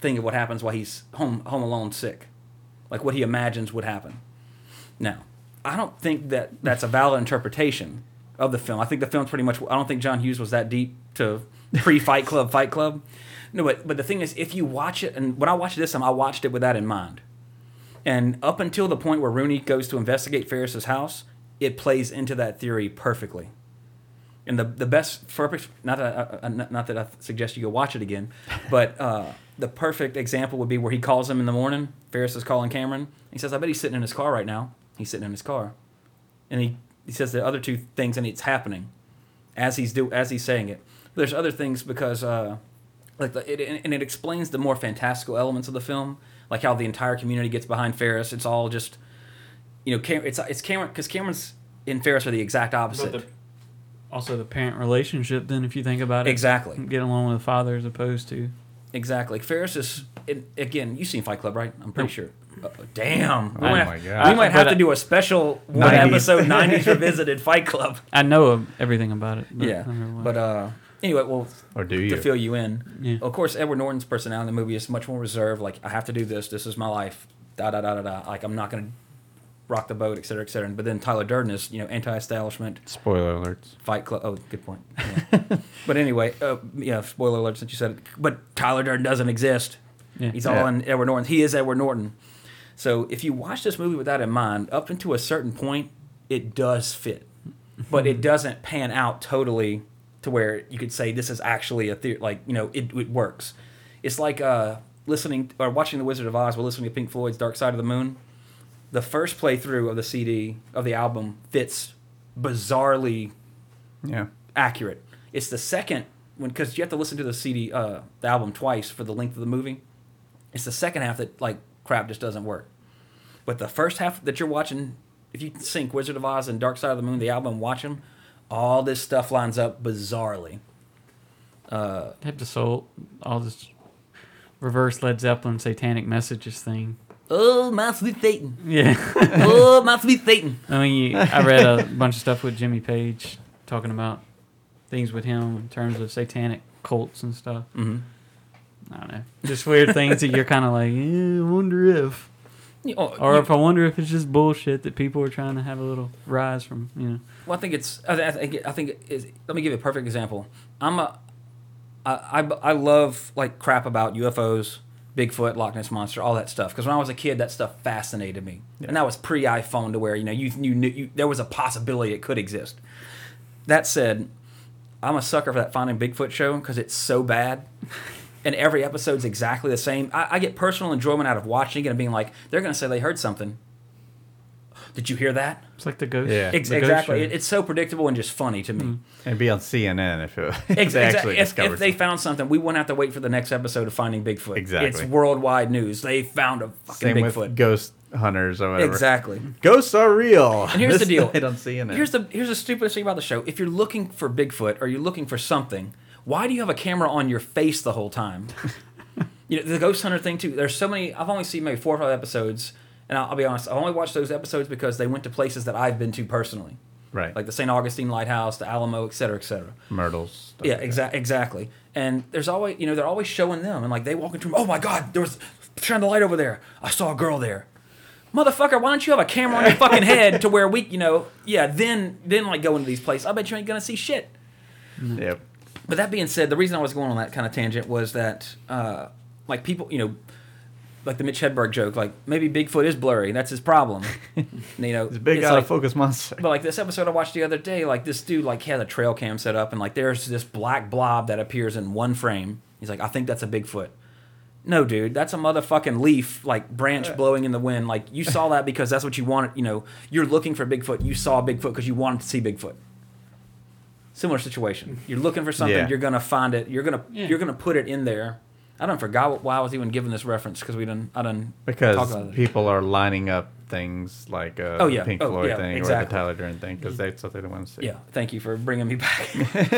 [SPEAKER 3] thing of what happens while he's home home alone sick, like what he imagines would happen. Now, I don't think that that's a valid interpretation of the film. I think the film's pretty much. I don't think John Hughes was that deep to pre Fight Club, Fight Club. No, but but the thing is, if you watch it, and when I watched this time, I watched it with that in mind. And up until the point where Rooney goes to investigate Ferris's house, it plays into that theory perfectly. And the the best perfect not that I, not that I suggest you go watch it again, but uh, the perfect example would be where he calls him in the morning. Ferris is calling Cameron. He says, "I bet he's sitting in his car right now." He's sitting in his car, and he he says the other two things, and it's happening as he's do as he's saying it. But there's other things because uh, like the, it, and it explains the more fantastical elements of the film. like how the entire community gets behind Ferris. It's all just, you know, Cam- it's it's Cameron because Cameron's and Ferris are the exact opposite.
[SPEAKER 4] But the, also the parent relationship. Then, if you think about it,
[SPEAKER 3] Exactly.
[SPEAKER 4] get along with the father as opposed to
[SPEAKER 3] Exactly. Ferris is it, again. You've seen Fight Club, right? I'm pretty sure. Uh, damn. We
[SPEAKER 5] Oh
[SPEAKER 3] might,
[SPEAKER 5] my God.
[SPEAKER 3] We might have
[SPEAKER 4] But
[SPEAKER 3] to do a special one
[SPEAKER 5] 90s.
[SPEAKER 3] episode '90s revisited Fight Club.
[SPEAKER 4] I know everything about it. But
[SPEAKER 3] yeah.
[SPEAKER 4] I never watched
[SPEAKER 3] But uh, anyway, well,
[SPEAKER 5] Or do you.
[SPEAKER 3] to fill you in.
[SPEAKER 4] Yeah.
[SPEAKER 3] Of course, Edward Norton's personality in the movie is much more reserved. Like, I have to do this. This is my life. Da da da da da. Like, I'm not gonna rock the boat, et cetera, et cetera. But then Tyler Durden is, you know, anti-establishment,
[SPEAKER 5] Spoiler alerts.
[SPEAKER 3] Fight Club. Oh, good point. Yeah. but anyway, uh, yeah. Spoiler alert since you said it. But Tyler Durden doesn't exist.
[SPEAKER 4] Yeah.
[SPEAKER 3] He's all
[SPEAKER 5] Yeah.
[SPEAKER 3] in Edward Norton. He is Edward Norton. So if you watch this movie with that in mind, up until a certain point, it does fit, but it doesn't pan out totally to where you could say this is actually a theory. Like you know, it, it works. It's like uh, listening or watching The Wizard of Oz while listening to Pink Floyd's Dark Side of the Moon. The first playthrough of the CD of the album fits bizarrely
[SPEAKER 5] Yeah.
[SPEAKER 3] accurate. It's the second when because you have to listen to the CD, uh, the album twice for the length of the movie. It's the second half that like crap just doesn't work. But the first half that you're watching, if you sync Wizard of Oz and Dark Side of the Moon, the album, watch them, all this stuff lines up bizarrely. Uh,
[SPEAKER 4] have to soul all this reverse Led Zeppelin satanic messages thing.
[SPEAKER 3] Oh, my sweet Satan!
[SPEAKER 4] Yeah.
[SPEAKER 3] Oh, my sweet Satan!
[SPEAKER 4] I mean, you, I read a bunch of stuff with Jimmy Page talking about things with him in terms of satanic cults and stuff.
[SPEAKER 3] Mm-hmm.
[SPEAKER 4] I don't know, just weird things that you're kind of like, eh, I wonder if,
[SPEAKER 3] Oh,
[SPEAKER 4] or
[SPEAKER 3] you-
[SPEAKER 4] if I wonder if it's just bullshit that people are trying to have a little rise from, you know.
[SPEAKER 3] Well, I think it's. I, I think. I think it is. Let me give you a perfect example. I'm a. I, I, I love like crap about UFOs, Bigfoot, Loch Ness monster, all that stuff. Because when I was a kid, that stuff fascinated me, and that was pre iPhone to where you know you you knew you, there was a possibility it could exist. That said, I'm a sucker for that Finding Bigfoot show because it's so bad. And every episode's exactly the same. I, I get personal enjoyment out of watching it and being like, they're going to say they heard something. Did you hear that?
[SPEAKER 4] It's like the ghost.
[SPEAKER 5] Yeah.
[SPEAKER 3] Ex-
[SPEAKER 4] the
[SPEAKER 3] exactly.
[SPEAKER 4] show.
[SPEAKER 3] It, it's so predictable and just funny to me. Hmm.
[SPEAKER 5] It'd be on CNN if, it, if
[SPEAKER 3] Ex-
[SPEAKER 5] they actually
[SPEAKER 3] if,
[SPEAKER 5] discovered
[SPEAKER 3] if they
[SPEAKER 5] something.
[SPEAKER 3] found something, we wouldn't have to wait for the next episode of Finding Bigfoot.
[SPEAKER 5] Exactly.
[SPEAKER 3] It's worldwide news. They found a fucking
[SPEAKER 5] Same
[SPEAKER 3] Bigfoot.
[SPEAKER 5] with ghost hunters or whatever.
[SPEAKER 3] exactly.
[SPEAKER 5] Ghosts are real.
[SPEAKER 3] And here's the
[SPEAKER 5] This
[SPEAKER 3] deal.
[SPEAKER 5] night on CNN.
[SPEAKER 3] Here's the here's the stupidest thing about the show. If you're looking for Bigfoot or you're looking for something, why do you have a camera on your face the whole time? you know the ghost hunter thing too. There's so many. I've only seen maybe four or five episodes, and I'll, I'll be honest. I've only watched those episodes because they went to places that I've been to personally,
[SPEAKER 5] right.
[SPEAKER 3] like the St. Augustine Lighthouse, the Alamo, et cetera, et cetera.
[SPEAKER 5] Myrtles.
[SPEAKER 3] Yeah,
[SPEAKER 5] like
[SPEAKER 3] exactly, exactly. And there's always, you know, they're always showing them, and like they walk into, them, oh my god, there was shine the light over there. I saw a girl there. Motherfucker, why don't you have a camera on your fucking head to where we, you know, yeah, then then like go into these places. I bet you ain't gonna see shit.
[SPEAKER 5] Yep.
[SPEAKER 3] But that being said, the reason I was going on that kind of tangent was that, uh, like people, you know, like the Mitch Hedberg joke, like maybe Bigfoot is blurry. That's his problem. you know,
[SPEAKER 5] It's a big
[SPEAKER 3] it's
[SPEAKER 5] out
[SPEAKER 3] like-
[SPEAKER 5] of focus monster.
[SPEAKER 3] but like this episode I watched the other day, like this dude like had a trail cam set up and like there's this black blob that appears in one frame. He's like, I think that's a Bigfoot. No, dude, that's a motherfucking leaf, like branch blowing in the wind. Like you saw that because that's what you wanted. You know, you're looking for Bigfoot. You saw Bigfoot because you wanted to see Bigfoot. Similar situation. You're looking for something.
[SPEAKER 5] Yeah.
[SPEAKER 3] You're gonna find it. You're gonna
[SPEAKER 4] Yeah.
[SPEAKER 3] you're gonna put it in there. I don't forgot why I was even given this reference because we didn't. I didn't talk
[SPEAKER 5] Because
[SPEAKER 3] about it.
[SPEAKER 5] people are lining up things like uh,
[SPEAKER 3] Oh, yeah.
[SPEAKER 5] the Pink
[SPEAKER 3] Oh,
[SPEAKER 5] Floyd
[SPEAKER 3] yeah,
[SPEAKER 5] thing or the Tyler Durden thing because that's what they want to see.
[SPEAKER 3] Yeah, thank you for bringing me back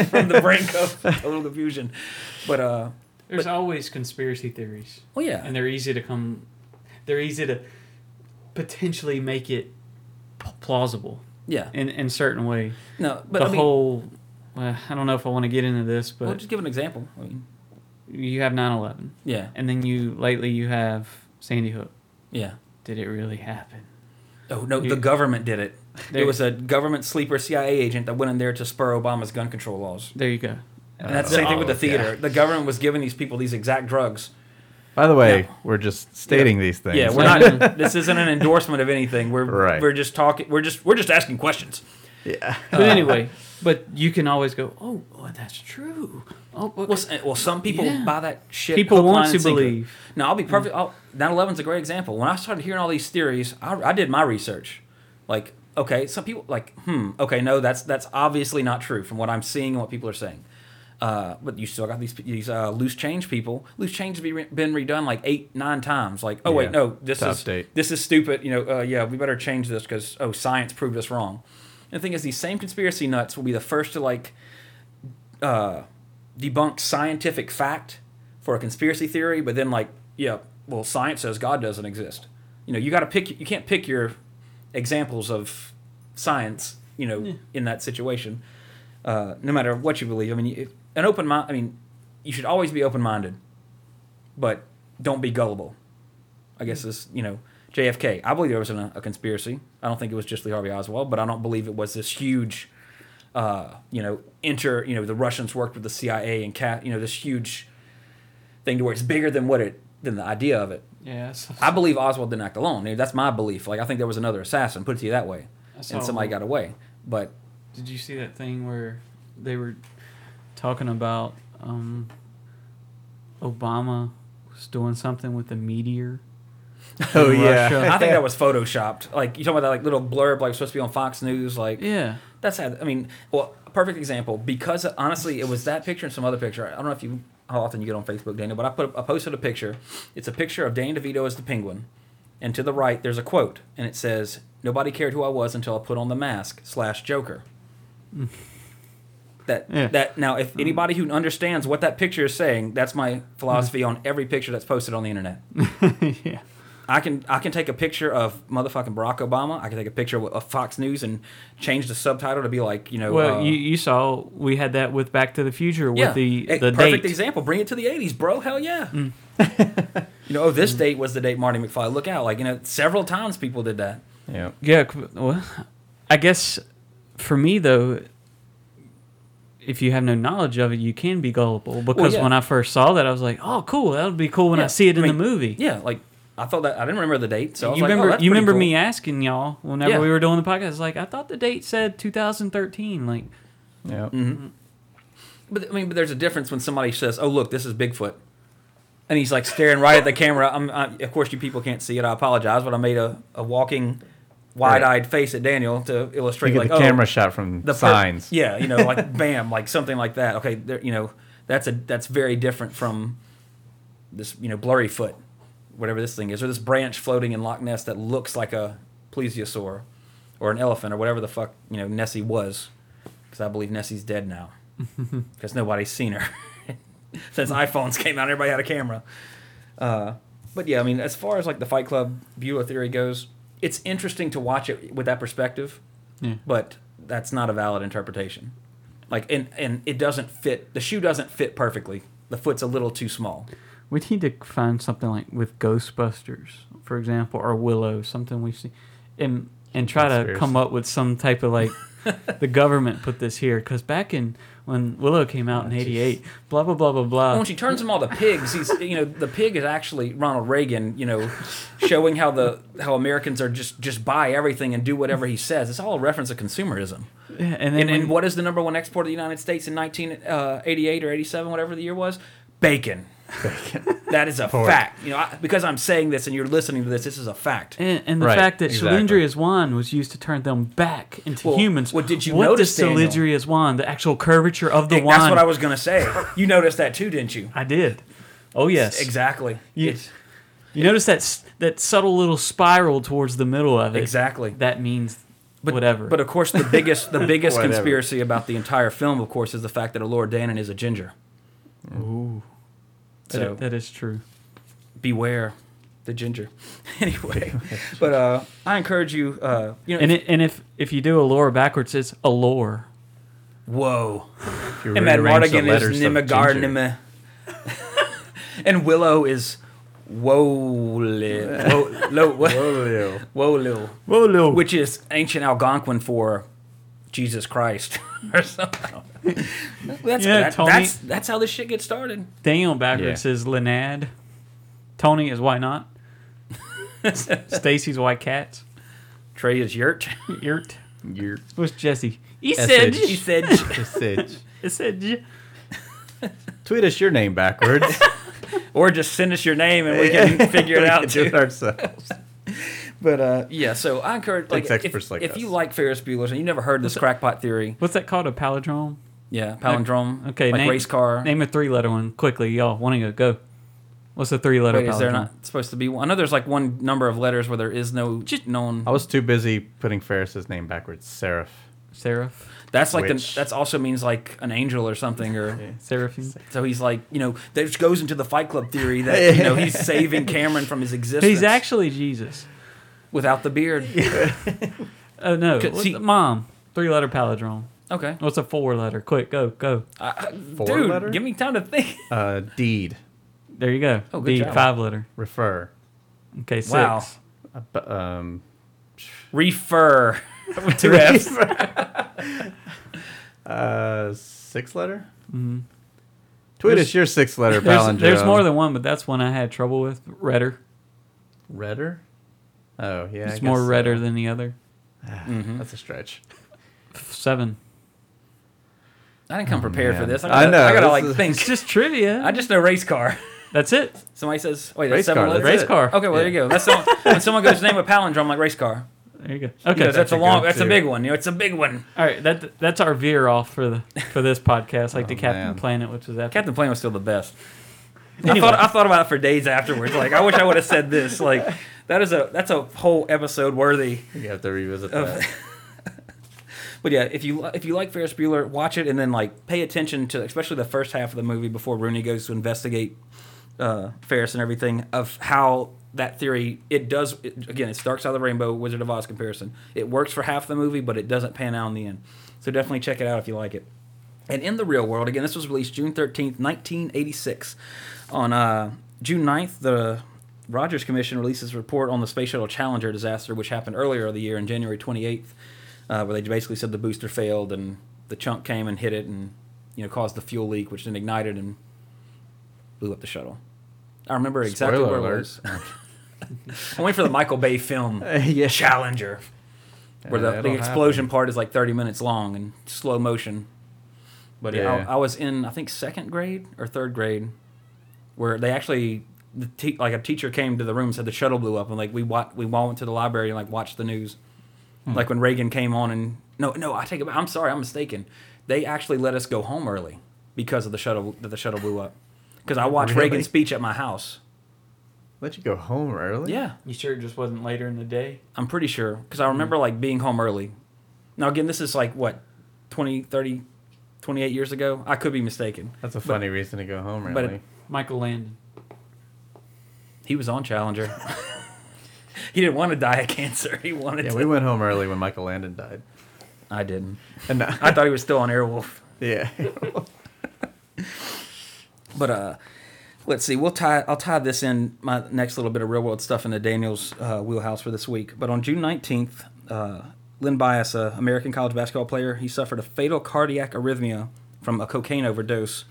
[SPEAKER 3] from the brink of total confusion. But uh,
[SPEAKER 4] There's always conspiracy theories.
[SPEAKER 3] well, yeah,
[SPEAKER 4] and they're easy to come they're easy to potentially make it p- plausible
[SPEAKER 3] yeah.
[SPEAKER 4] in in certain way
[SPEAKER 3] No, but
[SPEAKER 4] the
[SPEAKER 3] I mean,
[SPEAKER 4] whole well, i don't know if i want to get into this but
[SPEAKER 3] well, just give an example. I mean,
[SPEAKER 4] you have 9-11
[SPEAKER 3] yeah,
[SPEAKER 4] and then you lately you have sandy hook
[SPEAKER 3] yeah.
[SPEAKER 4] did it really happen
[SPEAKER 3] Oh no,
[SPEAKER 4] You-
[SPEAKER 3] the government did it.
[SPEAKER 4] There-
[SPEAKER 3] It was a government sleeper CIA agent that went in there to spur Obama's gun control laws.
[SPEAKER 4] there you go
[SPEAKER 3] And that's the oh, same thing with the
[SPEAKER 5] Oh,
[SPEAKER 3] theater.
[SPEAKER 5] yeah.
[SPEAKER 3] The government was giving these people these exact drugs.
[SPEAKER 5] By the way,
[SPEAKER 3] Yeah.
[SPEAKER 5] we're just stating these things.
[SPEAKER 3] Yeah, we're not. this isn't an endorsement of anything. We're
[SPEAKER 5] Right.
[SPEAKER 3] we're just talking. We're just we're just asking questions.
[SPEAKER 5] Yeah.
[SPEAKER 4] but anyway but you can always go oh well, that's true oh but
[SPEAKER 3] Well, well, some people
[SPEAKER 4] Yeah.
[SPEAKER 3] buy that shit.
[SPEAKER 4] People
[SPEAKER 3] hook,
[SPEAKER 4] want
[SPEAKER 3] line,
[SPEAKER 4] to
[SPEAKER 3] and sinker.
[SPEAKER 4] believe.
[SPEAKER 3] No, I'll be perfect. I'll, 9/11's a great example. When I started hearing all these theories, I, I did my research. Like, okay, some people like, hmm, okay, no, that's that's obviously not true from what I'm seeing and what people are saying. Uh, but you still got these these uh, loose change people. Loose change has be, been redone like eight nine times. Like, oh wait, no, this
[SPEAKER 5] To
[SPEAKER 3] is
[SPEAKER 5] update.
[SPEAKER 3] this is stupid. You know, uh, yeah, we better change this because oh, science proved us wrong. And the thing is, these same conspiracy nuts will be the first to like uh, debunk scientific fact for a conspiracy theory, but then like, yeah, well, science says God doesn't exist. You know, you got to pick. You can't pick your examples of science. You know, in that situation, uh, no matter what you believe. I mean, if, an open mind. I mean, you should always be open minded, but don't be gullible. I guess is you know JFK. I believe there was a, a conspiracy. I don't think it was just Lee Harvey Oswald, but I don't believe it was this huge uh, you know, enter, you know, the Russians worked with the CIA and cat, you know, this huge thing to where it's bigger than what it, than the idea of it.
[SPEAKER 4] Yeah.
[SPEAKER 3] I believe Oswald didn't act alone. That's my belief. Like, I think there was another assassin, put it to you that way, and somebody got away. But
[SPEAKER 4] Did you see that thing where they were talking about um, Obama was doing something with a meteor?
[SPEAKER 5] Oh yeah.
[SPEAKER 4] Russia?
[SPEAKER 3] I think that was photoshopped. Like, you talking about that like little blurb, like supposed to be on Fox News, like
[SPEAKER 4] Yeah.
[SPEAKER 3] that's how. I mean, well, a perfect example because honestly, it was that picture and some other picture. I don't know if you how often you get on Facebook, Daniel, but I put I posted a picture. It's a picture of Danny DeVito as the penguin, and to the right there's a quote, and it says, "Nobody cared who I was until I put on the mask." Slash Joker. That
[SPEAKER 4] Yeah.
[SPEAKER 3] that now, if anybody who understands what that picture is saying, that's my philosophy on every picture that's posted on the internet.
[SPEAKER 4] yeah.
[SPEAKER 3] I can I can take a picture of motherfucking Barack Obama. I can take a picture of of Fox News and change the subtitle to be like you know.
[SPEAKER 4] Well,
[SPEAKER 3] uh,
[SPEAKER 4] you, you saw we had that with Back to the Future with
[SPEAKER 3] yeah,
[SPEAKER 4] the
[SPEAKER 3] a
[SPEAKER 4] the
[SPEAKER 3] perfect
[SPEAKER 4] date.
[SPEAKER 3] example. Bring it to the '80s, bro. Hell yeah.
[SPEAKER 4] Mm.
[SPEAKER 3] you know, oh, this date was the date Marty McFly. Look out! Like you know, several times people did that.
[SPEAKER 5] yeah.
[SPEAKER 4] Yeah, well, I guess for me though, if you have no knowledge of it, you can be gullible. Because
[SPEAKER 3] yeah.
[SPEAKER 4] when I first saw that, I was like, "Oh, cool! That would be cool when I see it in
[SPEAKER 3] I mean,
[SPEAKER 4] the movie."
[SPEAKER 3] Yeah, like I thought that I didn't remember the date, so I was
[SPEAKER 4] you
[SPEAKER 3] like, oh,
[SPEAKER 4] remember?
[SPEAKER 3] that's
[SPEAKER 4] you remember
[SPEAKER 3] cool.
[SPEAKER 4] me asking y'all whenever
[SPEAKER 3] Yeah.
[SPEAKER 4] we were doing the podcast? Like, I thought the date said 2013. Like,
[SPEAKER 5] Yeah. Mm-hmm.
[SPEAKER 3] But I mean, but there's a difference when somebody says, "Oh, look, this is Bigfoot," and he's like staring right at the camera. I'm, I, of course, you people can't see it. I apologize, but I made a, a walking, wide-eyed face at Daniel to illustrate
[SPEAKER 5] You get
[SPEAKER 3] like
[SPEAKER 5] the
[SPEAKER 3] oh,
[SPEAKER 5] camera shot from
[SPEAKER 3] the per-
[SPEAKER 5] signs.
[SPEAKER 3] yeah, you know, like bam, like something like that. Okay, there, you know, that's a that's very different from this, you know, blurry foot, whatever this thing is, or this branch floating in Loch Ness that looks like a plesiosaur, or an elephant, or whatever the fuck you know Nessie was, because I believe Nessie's dead now, because nobody's seen her since iPhones came out. Everybody had a camera. Uh, but yeah, I mean, as far as like the Fight Club Bueller theory goes, it's interesting to watch it with that perspective
[SPEAKER 4] yeah.
[SPEAKER 3] but that's not a valid interpretation. Like, and and it doesn't fit. The shoe doesn't fit perfectly. The foot's a little too small.
[SPEAKER 4] We need to find something like with Ghostbusters, for example, or Willow, something we've seen, and and try to come up with some type of like the government put this here because back in when Willow came out oh, in '88, blah blah blah blah blah.
[SPEAKER 3] when she turns them all to pigs, he's you know the pig is actually Ronald Reagan. You know, showing how the how Americans are just just buy everything and do whatever he says. It's all a reference to consumerism.
[SPEAKER 4] Yeah, and then
[SPEAKER 3] And, and what is the number one export of the United States in 1988 uh, or 87, whatever the year was? Bacon. That is a fact. You know, I, because I'm saying this and you're listening to this, this is a fact.
[SPEAKER 4] And, and the
[SPEAKER 5] Right,
[SPEAKER 4] fact that
[SPEAKER 5] exactly.
[SPEAKER 4] Cherlindrea's wand was used to turn them back into
[SPEAKER 3] Well,
[SPEAKER 4] humans.
[SPEAKER 3] well, did you
[SPEAKER 4] what
[SPEAKER 3] notice,
[SPEAKER 4] does
[SPEAKER 3] Daniel?
[SPEAKER 4] Cherlindrea's wand, the actual curvature of the
[SPEAKER 3] Hey,
[SPEAKER 4] wand?
[SPEAKER 3] That's what I was gonna say. You noticed that too, didn't you?
[SPEAKER 4] I did. Oh yes,
[SPEAKER 3] Exactly.
[SPEAKER 4] You,
[SPEAKER 3] It's-
[SPEAKER 4] you notice that that subtle little spiral towards the middle of it.
[SPEAKER 3] Exactly.
[SPEAKER 4] That means
[SPEAKER 3] But,
[SPEAKER 4] whatever.
[SPEAKER 3] But of course, the biggest the biggest conspiracy about the entire film, of course, is the fact that Lord Dannon is a ginger.
[SPEAKER 4] Ooh, that-
[SPEAKER 3] So
[SPEAKER 4] that is true.
[SPEAKER 3] beware the ginger. anyway, but uh, I encourage you. Uh, you know,
[SPEAKER 4] And it, and if if you do a lore backwards, it's a lore.
[SPEAKER 3] whoa. And
[SPEAKER 5] Madmartigan
[SPEAKER 3] is
[SPEAKER 5] of
[SPEAKER 3] Nimigar. Nime. and Willow is Wole. Wo- lo- wo-
[SPEAKER 5] Whoa.
[SPEAKER 3] Wolil. Which is ancient Algonquin for Jesus Christ or something. That's,
[SPEAKER 4] Yeah,
[SPEAKER 3] that-
[SPEAKER 4] Tony-
[SPEAKER 3] that's that's how this shit gets started.
[SPEAKER 4] Daniel backwards
[SPEAKER 5] Yeah.
[SPEAKER 4] is Linad. Tony is why not. Stacy's white cats.
[SPEAKER 3] Trey is yurt.
[SPEAKER 4] Yurt.
[SPEAKER 5] You're
[SPEAKER 4] What's Jesse? He
[SPEAKER 5] That's
[SPEAKER 4] said.
[SPEAKER 5] it.
[SPEAKER 3] He said.
[SPEAKER 4] He said.
[SPEAKER 5] Tweet us your name backwards.
[SPEAKER 3] or just send us your name and we can figure it
[SPEAKER 5] We
[SPEAKER 3] out
[SPEAKER 5] can do it ourselves.
[SPEAKER 3] But uh, yeah, so I encourage like
[SPEAKER 5] Thanks,
[SPEAKER 3] if,
[SPEAKER 5] experts like
[SPEAKER 3] if
[SPEAKER 5] us.
[SPEAKER 3] you like Ferris Bueller's and you never heard this crackpot theory,
[SPEAKER 4] What's that called? A palindrome?
[SPEAKER 3] Yeah, palindrome.
[SPEAKER 4] Okay,
[SPEAKER 3] like
[SPEAKER 4] name,
[SPEAKER 3] race car.
[SPEAKER 4] Name a three-letter one quickly, y'all. Want to go? Go. What's the three-letter?
[SPEAKER 3] Wait, is there not supposed to be one? I know there's like one number of letters where there is no known.
[SPEAKER 5] I was too busy putting Ferris's name backwards. Seraph.
[SPEAKER 4] Seraph?
[SPEAKER 3] That's like the, that's also means like an angel or something or
[SPEAKER 4] Seraphim?
[SPEAKER 3] so he's like you know that goes into the Fight Club theory that you know he's saving Cameron from his existence.
[SPEAKER 4] He's actually Jesus.
[SPEAKER 3] Without the beard.
[SPEAKER 4] Oh no, What's
[SPEAKER 3] see-
[SPEAKER 4] the- mom. Three-letter palindrome.
[SPEAKER 3] Okay,
[SPEAKER 4] What's a four-letter? Quick, go, go.
[SPEAKER 3] I-
[SPEAKER 5] Four
[SPEAKER 3] dude,
[SPEAKER 5] letter?
[SPEAKER 3] give me time to think.
[SPEAKER 5] Uh, deed.
[SPEAKER 4] There you go.
[SPEAKER 3] Oh, good
[SPEAKER 4] D,
[SPEAKER 3] job.
[SPEAKER 4] five-letter.
[SPEAKER 5] Refer.
[SPEAKER 4] Okay, six.
[SPEAKER 3] Wow.
[SPEAKER 5] Uh, bu- um,
[SPEAKER 3] Refer. Two F's.
[SPEAKER 5] uh, six letter.
[SPEAKER 4] Mm-hmm.
[SPEAKER 5] Tweet
[SPEAKER 4] There's-
[SPEAKER 5] us your six letter
[SPEAKER 4] There's,
[SPEAKER 5] palindrome.
[SPEAKER 4] there's more than one, but that's one I had trouble with. Redder.
[SPEAKER 5] redder. Oh yeah, I
[SPEAKER 4] it's more
[SPEAKER 5] guess so.
[SPEAKER 4] redder than the other.
[SPEAKER 3] Mhm.
[SPEAKER 5] That's a stretch.
[SPEAKER 4] Seven.
[SPEAKER 3] I didn't come prepared for
[SPEAKER 5] man.
[SPEAKER 3] this. I
[SPEAKER 5] I
[SPEAKER 3] gotta, I,
[SPEAKER 5] know,
[SPEAKER 3] gotta
[SPEAKER 5] this
[SPEAKER 3] like
[SPEAKER 5] is-
[SPEAKER 3] think.
[SPEAKER 4] It's just trivia.
[SPEAKER 3] I just know race car.
[SPEAKER 4] That's it.
[SPEAKER 3] Somebody says, "Wait, that's
[SPEAKER 5] Race
[SPEAKER 3] seven
[SPEAKER 5] car,
[SPEAKER 3] letters."
[SPEAKER 4] Race
[SPEAKER 5] it.
[SPEAKER 4] car.
[SPEAKER 3] Okay, well there you go. That's the, when someone goes name a palindrome I'm like race car.
[SPEAKER 4] There you go.
[SPEAKER 3] Okay,
[SPEAKER 4] Okay.
[SPEAKER 3] that's,
[SPEAKER 5] that's
[SPEAKER 3] a
[SPEAKER 5] a
[SPEAKER 3] long.
[SPEAKER 5] good
[SPEAKER 3] That's a
[SPEAKER 5] too.
[SPEAKER 3] big one. You know, it's a big one.
[SPEAKER 4] All right. That that's our veer off for the for this podcast, like the
[SPEAKER 5] Oh,
[SPEAKER 4] Captain
[SPEAKER 5] man.
[SPEAKER 4] Planet, which was after.
[SPEAKER 3] Captain Planet was still the best. I thought I thought about it for days afterwards. Like I wish I would have said this. Like that is a that's a whole episode worthy.
[SPEAKER 5] You have to revisit
[SPEAKER 3] Of-
[SPEAKER 5] that.
[SPEAKER 3] But yeah, if you if you like Ferris Bueller, watch it and then like pay attention to especially the first half of the movie before Rooney goes to investigate uh, Ferris and everything of how that theory it does it, again it's Dark Side of the Rainbow Wizard of Oz comparison. It works for half the movie, but it doesn't pan out in the end. So definitely check it out if you like it. And in the real world, again, this was released June 13th, 1986. On uh, June 9th, the Rogers Commission releases a report on the Space Shuttle Challenger disaster, which happened earlier of the year on January 28th, uh, where they basically said the booster failed and the chunk came and hit it and you know caused the fuel leak, which then ignited and blew up the shuttle. I remember exactly
[SPEAKER 5] Spoiler
[SPEAKER 3] where it was. I'm waiting for the Michael Bay film
[SPEAKER 5] yeah.
[SPEAKER 3] Challenger, where
[SPEAKER 5] Yeah,
[SPEAKER 3] the, the explosion part is like 30 minutes long and slow motion. But Yeah. I, I was in I think second grade or third grade, where they actually the te- like a teacher came to the room and said the shuttle blew up and like we wa- we all went to the library and like watched the news,
[SPEAKER 5] Hmm.
[SPEAKER 3] like when Reagan came on and no no I take it back I'm sorry I'm mistaken, they actually let us go home early because of the shuttle that the shuttle blew up, because I watched
[SPEAKER 5] Really?
[SPEAKER 3] Reagan's speech at my house.
[SPEAKER 5] Let you go home early.
[SPEAKER 3] Yeah,
[SPEAKER 4] You sure it just wasn't later in the day?
[SPEAKER 3] I'm pretty sure because I remember like being home early. Now again, this is like what 20, 30, 28 years ago. I could be mistaken.
[SPEAKER 5] That's a
[SPEAKER 3] But-
[SPEAKER 5] funny reason to go home early.
[SPEAKER 3] but-
[SPEAKER 5] early.
[SPEAKER 4] Michael Landon.
[SPEAKER 3] He was on Challenger. he didn't want to die of cancer. He wanted
[SPEAKER 5] yeah,
[SPEAKER 3] to.
[SPEAKER 5] we went home early when Michael Landon died.
[SPEAKER 3] I didn't.
[SPEAKER 5] And
[SPEAKER 3] I thought he was still on Airwolf.
[SPEAKER 5] yeah,
[SPEAKER 3] But uh, let's see. We'll tie. I'll tie this in my next little bit of real world stuff into Daniel's uh, wheelhouse for this week. But on June nineteenth, uh, Len Bias, a American college basketball player, he suffered a fatal cardiac arrhythmia from a cocaine overdose,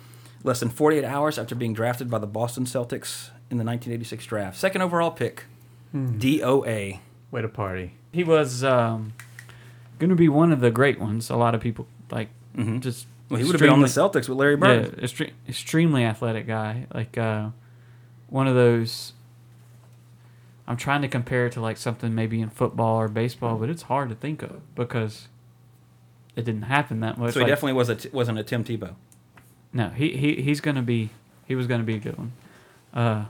[SPEAKER 3] less than 48 hours after being drafted by the Boston Celtics in the 1986 draft. Second overall pick, DOA.
[SPEAKER 5] way to party.
[SPEAKER 4] He was um, going to be one of the great ones. A lot of people like
[SPEAKER 3] Mhm.
[SPEAKER 4] just.
[SPEAKER 3] Well, he would have been on the Celtics with Larry
[SPEAKER 4] Yeah,
[SPEAKER 3] Bird.
[SPEAKER 4] extre- extremely athletic guy. Like uh, one of those. I'm trying to compare it to like something maybe in football or baseball, but it's hard to think of because it didn't happen that much.
[SPEAKER 3] So he
[SPEAKER 4] Like,
[SPEAKER 3] definitely was a t- wasn't a Tim Tebow.
[SPEAKER 4] no, he, he he's gonna be he was gonna be a good one. Uh,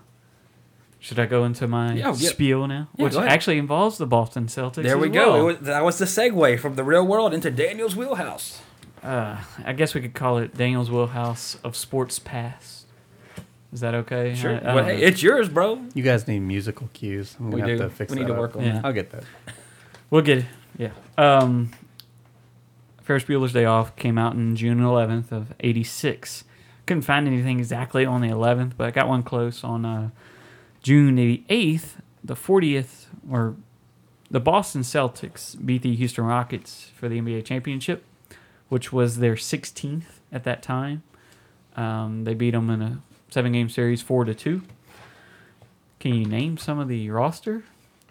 [SPEAKER 4] should I go into my
[SPEAKER 3] Yeah, yeah.
[SPEAKER 4] spiel now,
[SPEAKER 3] Yeah,
[SPEAKER 4] which actually involves the Boston Celtics?
[SPEAKER 3] There
[SPEAKER 4] as
[SPEAKER 3] we go.
[SPEAKER 4] well.
[SPEAKER 3] It was, that was the segue from the real world into Daniel's wheelhouse.
[SPEAKER 4] uh, I guess we could call it Daniel's wheelhouse of sports past. Is that okay?
[SPEAKER 3] Sure.
[SPEAKER 4] I- I
[SPEAKER 3] Well, hey, it's yours, bro.
[SPEAKER 5] You guys need musical cues. I'm
[SPEAKER 3] We
[SPEAKER 5] gonna
[SPEAKER 3] do.
[SPEAKER 5] have to fix
[SPEAKER 3] We need
[SPEAKER 5] that
[SPEAKER 3] to
[SPEAKER 5] up.
[SPEAKER 3] work on
[SPEAKER 4] Yeah.
[SPEAKER 3] that.
[SPEAKER 5] I'll get that.
[SPEAKER 4] We'll get it. Yeah. Um, Ferris Bueller's Day Off came out in June 11th of 86. Couldn't find anything exactly on the 11th, but I got one close on uh, June 8th, the 40th, or the Boston Celtics beat the Houston Rockets for the NBA championship, which was their 16th at that time. Um, they beat them in a seven-game series, four to two. Can you name some of the roster?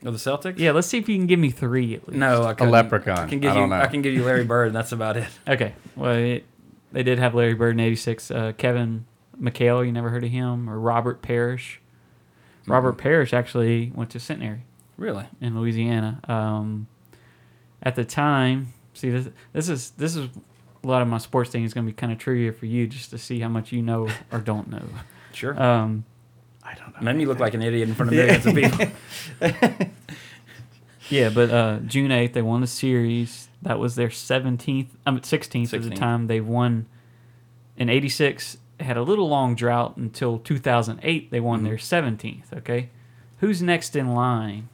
[SPEAKER 3] Of the Celtics?
[SPEAKER 4] Yeah, let's see if you can give me three at least.
[SPEAKER 3] No, I
[SPEAKER 5] A
[SPEAKER 3] couldn't.
[SPEAKER 5] leprechaun.
[SPEAKER 3] I can give
[SPEAKER 5] I
[SPEAKER 3] you.
[SPEAKER 5] don't know.
[SPEAKER 3] I can give you Larry Bird. and That's about it.
[SPEAKER 4] Okay. Well, it, they did have Larry Bird in '86. Uh, Kevin McHale, you never heard of him, or Robert Parish. Robert Parish actually went to Centenary
[SPEAKER 3] Really?
[SPEAKER 4] in Louisiana. Um, at the time, see this this is this is a lot of my sports thing is going to be kind of trivia for you, just to see how much you know or don't know.
[SPEAKER 3] Sure.
[SPEAKER 4] Um,
[SPEAKER 5] I don't know.
[SPEAKER 3] Made me look like an idiot in front of millions of people.
[SPEAKER 4] yeah, but uh, June eighth, they won the series. That was their seventeenth, I mean sixteenth at the
[SPEAKER 3] 16th.
[SPEAKER 4] time. They won in '86. Had a little long drought until 2008. They
[SPEAKER 3] Mm-hmm.
[SPEAKER 4] won their seventeenth. Okay, who's next in line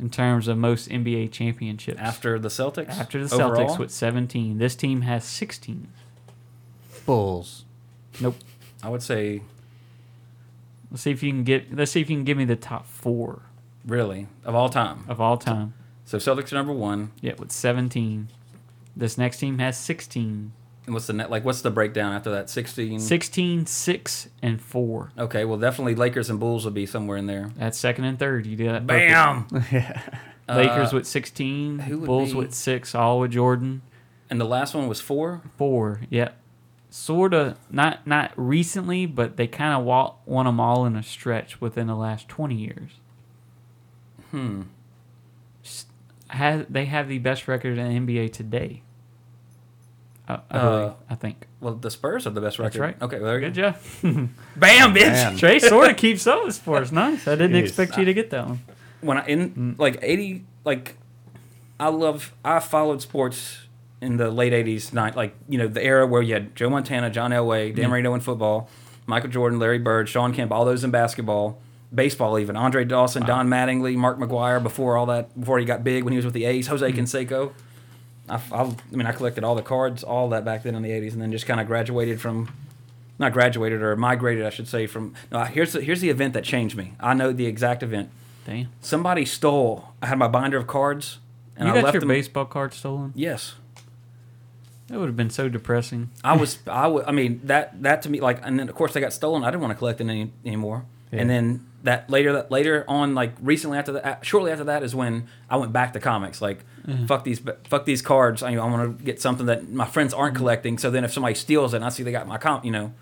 [SPEAKER 4] in terms of most NBA championships?
[SPEAKER 3] After the Celtics?
[SPEAKER 4] After the
[SPEAKER 3] Overall?
[SPEAKER 4] Celtics with 17. This team has 16.
[SPEAKER 5] Bulls.
[SPEAKER 4] Nope.
[SPEAKER 3] I would say,
[SPEAKER 4] Let's see if you can get. Let's see if you can give me the top four
[SPEAKER 3] really, of all time.
[SPEAKER 4] of all time.
[SPEAKER 3] So Celtics are number one.
[SPEAKER 4] Yeah, with 17. This next team has 16.
[SPEAKER 3] And what's the net? Like, what's the breakdown after that? 16?
[SPEAKER 4] 16, 6, and 4.
[SPEAKER 3] Okay, well, definitely Lakers and Bulls would be somewhere in there.
[SPEAKER 4] That's second and third. You do that.
[SPEAKER 3] Bam!
[SPEAKER 4] perfect. Lakers
[SPEAKER 3] Uh,
[SPEAKER 4] with 16.
[SPEAKER 3] who would
[SPEAKER 4] Bulls
[SPEAKER 3] be-
[SPEAKER 4] with 6. All with Jordan.
[SPEAKER 3] And the last one was four?
[SPEAKER 4] 4. Yeah. Sort of. Not not recently, but they kind of wa- won them all in a stretch within the last 20 years.
[SPEAKER 3] Hmm.
[SPEAKER 4] has they have the best record in the NBA today. Uh, I,
[SPEAKER 3] Uh,
[SPEAKER 4] believe, I think.
[SPEAKER 3] Well, the Spurs have the best
[SPEAKER 4] That's
[SPEAKER 3] record.
[SPEAKER 4] right.
[SPEAKER 3] Okay, well, there you
[SPEAKER 4] Good
[SPEAKER 3] go.
[SPEAKER 4] job.
[SPEAKER 3] Bam, bitch!
[SPEAKER 5] Man.
[SPEAKER 4] Trey sort of keeps up with sports. Nice. I didn't
[SPEAKER 5] Jeez.
[SPEAKER 4] expect you to get that one.
[SPEAKER 3] when I in like eighty like I love I followed sports in the late eighties night like you know the era where you had Joe Montana, John Elway, Dan Marino in football, Michael Jordan, Larry Bird, Shawn Kemp, all those in basketball, baseball even Andre Dawson, Don Mattingly, Mark McGwire before all that before he got big when he was with the A's, Jose Canseco. I, I, I mean I collected all the cards, all that back then in the eighties, and then just kind of graduated from. Not graduated or migrated, I should say. From no, here's the, here's the event that changed me. I know the exact event
[SPEAKER 4] Damn.
[SPEAKER 3] somebody stole. I had my binder of cards, and
[SPEAKER 4] you
[SPEAKER 3] I
[SPEAKER 4] got
[SPEAKER 3] left
[SPEAKER 4] your
[SPEAKER 3] them.
[SPEAKER 4] baseball card stolen?
[SPEAKER 3] Yes,
[SPEAKER 4] That would have been so depressing.
[SPEAKER 3] I was. I wa- I mean that that to me like, and then of course they got stolen. I didn't want to collect it any anymore. And then that later that later on like recently after that shortly after that is when I went back to comics. Like mm-hmm. fuck these fuck these cards. I, I want to get something that my friends aren't mm-hmm. collecting. So then if somebody steals it and I see they got my comp you know.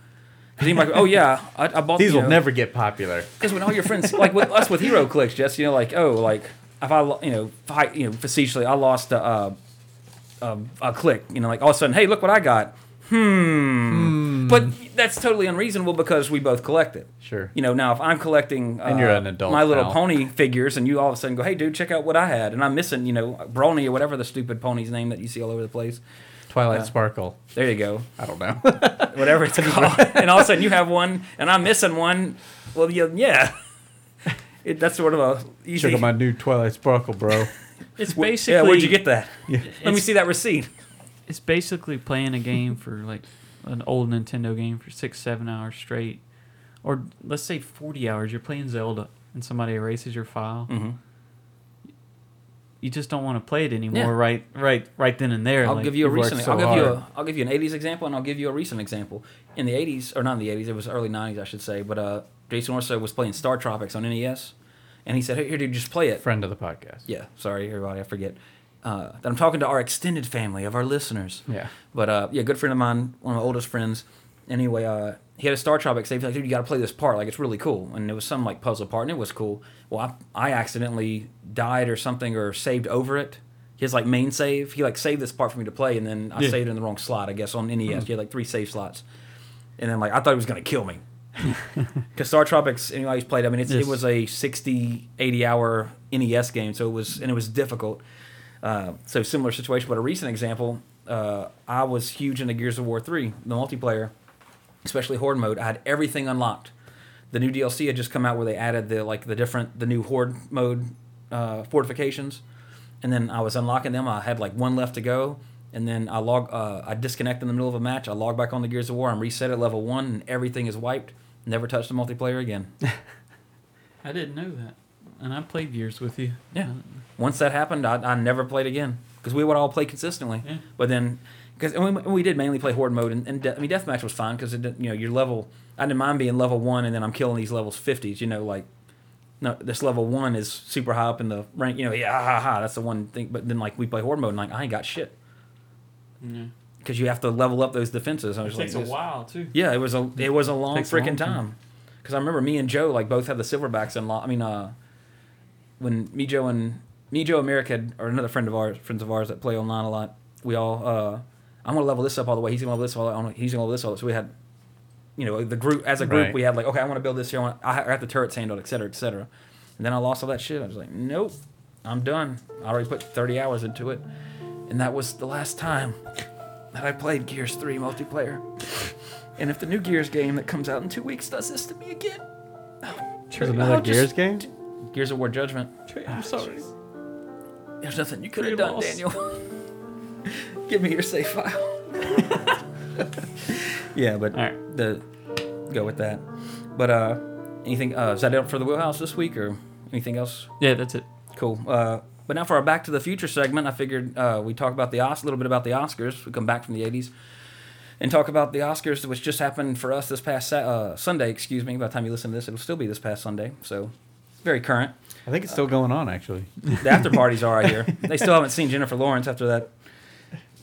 [SPEAKER 3] Because he's like oh yeah I, I bought
[SPEAKER 5] These will
[SPEAKER 3] know,
[SPEAKER 5] never get popular.
[SPEAKER 3] Because when all your friends, like with us with HeroClix, just you know, like oh, like if I, you know, fight, you know, facetiously, I lost a, a, a, a click, you know, like all of a sudden, hey, look what I got. Hmm. hmm. But that's totally unreasonable because we both collect it.
[SPEAKER 5] Sure.
[SPEAKER 3] You know, now if I'm collecting, uh,
[SPEAKER 5] And you're an adult
[SPEAKER 3] My Little
[SPEAKER 5] now.
[SPEAKER 3] Pony figures, and you all of a sudden go, hey, dude, check out what I had, and I'm missing, you know, Brawny or whatever the stupid pony's name that you see all over the place.
[SPEAKER 5] Twilight
[SPEAKER 3] Yeah.
[SPEAKER 5] Sparkle.
[SPEAKER 3] There you go
[SPEAKER 5] I don't know.
[SPEAKER 3] whatever it's called, and all of a sudden you have one, and I'm missing one. Well, yeah, yeah. It, that's sort of a easy.
[SPEAKER 5] Check out my new Twilight Sparkle, bro.
[SPEAKER 4] It's
[SPEAKER 3] Wh-
[SPEAKER 4] basically
[SPEAKER 3] yeah, where'd you get that?
[SPEAKER 5] Yeah.
[SPEAKER 3] Let me
[SPEAKER 4] It's-
[SPEAKER 3] see that receipt.
[SPEAKER 4] It's basically playing a game for like an old Nintendo game for six, seven hours straight, or let's say forty hours. You're playing Zelda, and somebody erases your file.
[SPEAKER 3] Mm-hmm.
[SPEAKER 4] You just don't want to play it anymore,
[SPEAKER 3] Yeah.
[SPEAKER 4] right? Right, right then and there.
[SPEAKER 3] I'll
[SPEAKER 4] Like,
[SPEAKER 3] give you a recent.
[SPEAKER 4] so
[SPEAKER 3] I'll give you a. I'll give you an '80s example, and I'll give you a recent example. In the '80s, or not in the '80s, it was early '90s, I should say. But uh, Jason Orso was playing StarTropics on NES, and he said, "Hey, here, dude, just play it."
[SPEAKER 5] Friend of the podcast.
[SPEAKER 3] Yeah, sorry, everybody, I forget. Uh, that I'm talking to our extended family of our listeners.
[SPEAKER 5] Yeah.
[SPEAKER 3] But uh, yeah, good friend of mine, one of my oldest friends. Anyway, uh, he had a Star Tropic save. He's like, dude, you got to play this part. Like, it's really cool. And it was some like puzzle part, and it was cool. Well, I, I accidentally died or something, or saved over it. His like main save, he like saved this part for me to play, and then I
[SPEAKER 4] Yeah.
[SPEAKER 3] saved it in the wrong slot. I guess on NES, he had like three save slots, and then like I thought he was gonna kill me. Because StarTropics, anybody's played, I mean, it's,
[SPEAKER 4] Yes.
[SPEAKER 3] it was a 60, 80 hour NES game, so it was, and it was difficult. Uh, so similar situation, but a recent example, uh, I was huge into Gears of War 3, the multiplayer, especially Horde mode. I had everything unlocked. The new DLC had just come out where they added the like the different the new Horde mode uh, fortifications, and then I was unlocking them. I had like one left to go, and then I log uh, I disconnect in the middle of a match. I log back on the Gears of War. I'm reset at level one, and everything is wiped. Never touched the multiplayer again.
[SPEAKER 4] I didn't know that, and I played years with you.
[SPEAKER 3] Yeah. Once that happened, I, I never played again because we would all play consistently.
[SPEAKER 4] Yeah.
[SPEAKER 3] But then, because we, we did mainly play horde mode, and, and de- I mean deathmatch was fine because it you know your level. I didn't mind being level one, and then I'm killing these levels fifties. You know, like no, this level one is super high up in the rank. You know, yeah, ha, ha, ha, that's the one thing. But then like we play horde mode, and like I ain't got shit
[SPEAKER 4] Yeah.
[SPEAKER 3] because you have to level up those defenses. I was
[SPEAKER 4] It
[SPEAKER 3] like,
[SPEAKER 4] takes a while too.
[SPEAKER 3] yeah, it was a it was a long
[SPEAKER 4] Takes a long
[SPEAKER 3] freaking
[SPEAKER 4] time.
[SPEAKER 3] time. Because I remember me and Joe like both had the silverbacks unlocked. I mean, uh, when me Joe and me Joe and had or another friend of ours, friends of ours that play online a lot. We all uh, I'm gonna level this up all the way. He's gonna level this all. I'm- He's gonna level this all. So we had, you know, the group as a group,
[SPEAKER 5] Right.
[SPEAKER 3] we had like, okay, I want to build this here. I, want, I got the turrets handled, et cetera, et cetera. And then I lost all that shit. I was like, nope, I'm done. I already put 30 hours into it, and that was the last time that I played Gears 3 multiplayer. And if the new Gears game that comes out in two weeks does this to me again,
[SPEAKER 5] There's another
[SPEAKER 3] I'll just-
[SPEAKER 5] Gears game.
[SPEAKER 3] Gears of War Judgment.
[SPEAKER 5] I'm sorry.
[SPEAKER 3] There's nothing you could have done,
[SPEAKER 4] lost.
[SPEAKER 3] Daniel. Give me your save file. yeah, but
[SPEAKER 4] All right.
[SPEAKER 3] the go with that. But uh, anything? Uh, is that it for the wheelhouse this week, or anything else?
[SPEAKER 4] Yeah, that's it.
[SPEAKER 3] Cool. Uh, but now for our Back to the Future segment, I figured uh, we talk about the Os- a little bit about the Oscars. We come back from the '80s and talk about the Oscars, which just happened for us this past Sa- uh, Sunday. Excuse me. By the time you listen to this, it'll still be this past Sunday. So very current.
[SPEAKER 5] I think it's still uh, going on actually.
[SPEAKER 3] The after parties are right here. They still haven't seen Jennifer Lawrence after that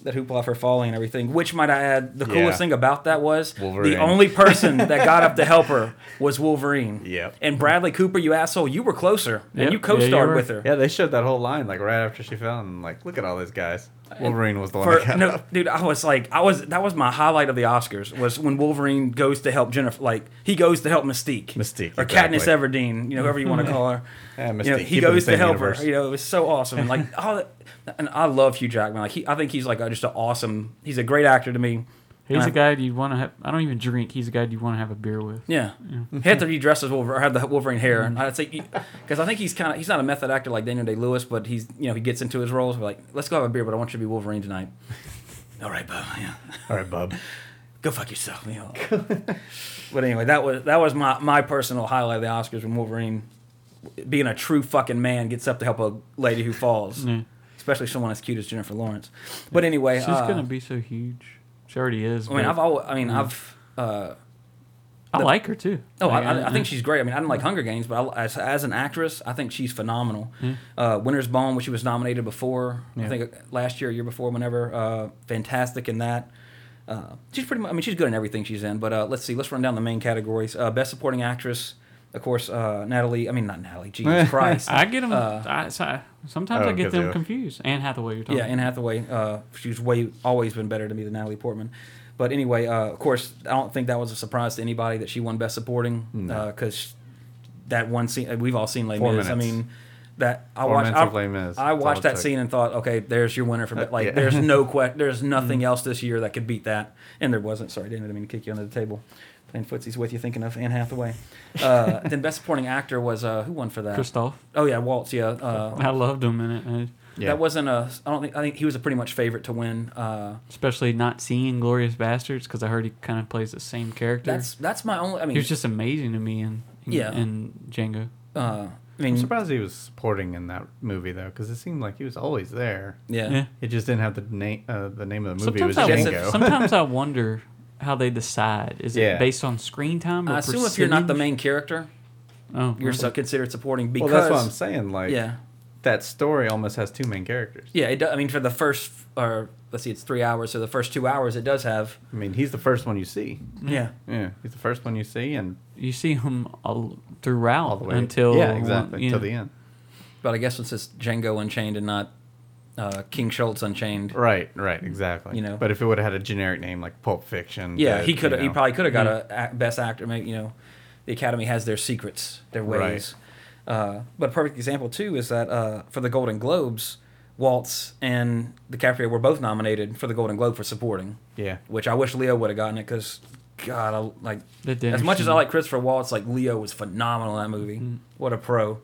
[SPEAKER 3] that hoopla for falling and everything. Which might I add, the coolest
[SPEAKER 5] Yeah.
[SPEAKER 3] thing about that was
[SPEAKER 5] Wolverine.
[SPEAKER 3] the only person that got up to help her was Wolverine.
[SPEAKER 5] Yep.
[SPEAKER 3] And Bradley Cooper, you asshole, you were closer and
[SPEAKER 4] Yep.
[SPEAKER 3] you
[SPEAKER 4] Yeah,
[SPEAKER 3] co-starred
[SPEAKER 4] you were.
[SPEAKER 3] with her.
[SPEAKER 5] Yeah, they showed that whole line like right after she fell, and like, look at all these guys. Wolverine was the one
[SPEAKER 3] For, no, dude, I was like, I was that was my highlight of the Oscars was when Wolverine goes to help Jennifer, like he goes to help Mystique,
[SPEAKER 5] Mystique,
[SPEAKER 3] or Katniss. Everdeen, you know, whoever you want to call her.
[SPEAKER 5] Yeah,
[SPEAKER 3] You know,
[SPEAKER 5] Mystique.
[SPEAKER 3] he
[SPEAKER 5] Keep
[SPEAKER 3] goes to help
[SPEAKER 5] universe.
[SPEAKER 3] her. You know, it was so awesome. And like, all and I love Hugh Jackman. Like, he, I think he's like a, just an awesome. He's a great actor to me.
[SPEAKER 4] He's a guy you want to have. I don't even drink. He's a guy you want to have a beer with.
[SPEAKER 3] Yeah, he had to redress as Wolverine, or have the Wolverine hair. And I'd say because I think he's kind of he's not a method actor like Daniel Day Lewis, but he's you know he gets into his roles. We're like, let's go have a beer, but I want you to be Wolverine tonight. All right, Bob. Yeah,
[SPEAKER 5] All right, Bob.
[SPEAKER 3] go fuck yourself. You know. but anyway, that was that was my my personal highlight of the Oscars when Wolverine, being a true fucking man, gets up to help a lady who falls,
[SPEAKER 4] Yeah.
[SPEAKER 3] especially someone as cute as Jennifer Lawrence. But anyway,
[SPEAKER 4] She's
[SPEAKER 3] uh,
[SPEAKER 4] gonna be so huge. She already is.
[SPEAKER 3] I mean, I've always, I mean, I've. Uh,
[SPEAKER 4] I like her too.
[SPEAKER 3] Oh, I, I, I think she's great. I mean, I didn't like Hunger Games, but I, as, as an actress, I think she's phenomenal. Uh, Winter's Bone, which she was nominated before, I think uh, last year, year before, whenever, uh, fantastic in that. Uh, she's pretty much, I mean, she's good in everything she's in. But uh, let's see, let's run down the main categories. Uh, Best Supporting Actress, of course, uh, Natalie. I mean, not Natalie. Jesus Christ.
[SPEAKER 4] I get them.
[SPEAKER 3] Uh,
[SPEAKER 4] I, sometimes
[SPEAKER 5] Oh,
[SPEAKER 4] I get them
[SPEAKER 5] they-
[SPEAKER 4] confused. Anne Hathaway, you're talking.
[SPEAKER 3] Yeah, Anne Hathaway. Uh, she's way always been better to me than Natalie Portman. But anyway, uh, of course, I don't think that was a surprise to anybody that she won Best Supporting because that one scene we've all seen Les
[SPEAKER 5] Four
[SPEAKER 3] Mis. I mean, that I
[SPEAKER 5] Four
[SPEAKER 3] watched.
[SPEAKER 5] minutes
[SPEAKER 3] I,
[SPEAKER 5] of Les Mis.
[SPEAKER 3] I watched that
[SPEAKER 5] took.
[SPEAKER 3] scene and thought, okay, there's your winner for
[SPEAKER 5] Uh,
[SPEAKER 3] like.
[SPEAKER 5] yeah.
[SPEAKER 3] There's no que- There's nothing else this year that could beat that, and there wasn't. Sorry, Dan, I didn't mean to kick you under the table. Playing footsies with you, thinking of Anne Hathaway. Uh, then Best Supporting Actor was uh, who won for that?
[SPEAKER 4] Christoph.
[SPEAKER 3] Oh yeah, Waltz. Yeah. Uh,
[SPEAKER 4] I loved him in it, I-
[SPEAKER 5] Yeah.
[SPEAKER 3] That wasn't a. I don't think. I think he was a pretty much favorite to win. Uh,
[SPEAKER 4] especially not seeing Glorious Bastards because I heard he kind of plays the same character.
[SPEAKER 3] that's that's my only. I mean,
[SPEAKER 4] he was just amazing to me in, in
[SPEAKER 3] Yeah.
[SPEAKER 4] in Django.
[SPEAKER 3] Uh, I
[SPEAKER 5] I'm
[SPEAKER 3] mean,
[SPEAKER 5] surprised he was supporting in that movie though, because it seemed like he was always there.
[SPEAKER 3] yeah.
[SPEAKER 4] Yeah.
[SPEAKER 5] It just didn't have the name. Uh, the name of the movie
[SPEAKER 4] Sometimes
[SPEAKER 5] was
[SPEAKER 4] I,
[SPEAKER 3] Django.
[SPEAKER 5] Django.
[SPEAKER 4] sometimes I wonder how they decide. Is
[SPEAKER 5] Yeah.
[SPEAKER 4] it based on screen time? Or
[SPEAKER 3] I assume if you're not the main character,
[SPEAKER 4] oh,
[SPEAKER 3] you're
[SPEAKER 4] okay.
[SPEAKER 3] so considered supporting because
[SPEAKER 5] well, that's what I'm saying. Like,
[SPEAKER 3] yeah,
[SPEAKER 5] that story almost has two main characters.
[SPEAKER 3] yeah. It do, I mean, for the first or let's see, it's three hours. So the first two hours, it does have
[SPEAKER 5] I mean, he's the first one you see.
[SPEAKER 3] yeah.
[SPEAKER 5] Yeah, he's the first one you see, and
[SPEAKER 4] You see him all throughout
[SPEAKER 5] all the way
[SPEAKER 4] until
[SPEAKER 5] yeah, exactly
[SPEAKER 4] yeah.
[SPEAKER 5] till the end.
[SPEAKER 3] But I guess since it's Django Unchained and not uh, King Schultz Unchained,
[SPEAKER 5] Right, right, exactly.
[SPEAKER 3] You know.
[SPEAKER 5] but if it would have had a generic name like Pulp Fiction,
[SPEAKER 3] yeah,
[SPEAKER 5] that,
[SPEAKER 3] he could.
[SPEAKER 5] you
[SPEAKER 3] have He probably could have got a a best actor. Maybe you know, the Academy has their secrets, their
[SPEAKER 5] Right.
[SPEAKER 3] ways. Uh, but a perfect example too is that uh, for the Golden Globes, Waltz and DiCaprio were both nominated for the Golden Globe for supporting.
[SPEAKER 5] Yeah,
[SPEAKER 3] which I wish Leo would have gotten it because God, I, like as much as I
[SPEAKER 4] scene.
[SPEAKER 3] like Christopher Waltz, like Leo was phenomenal in that movie. What a pro!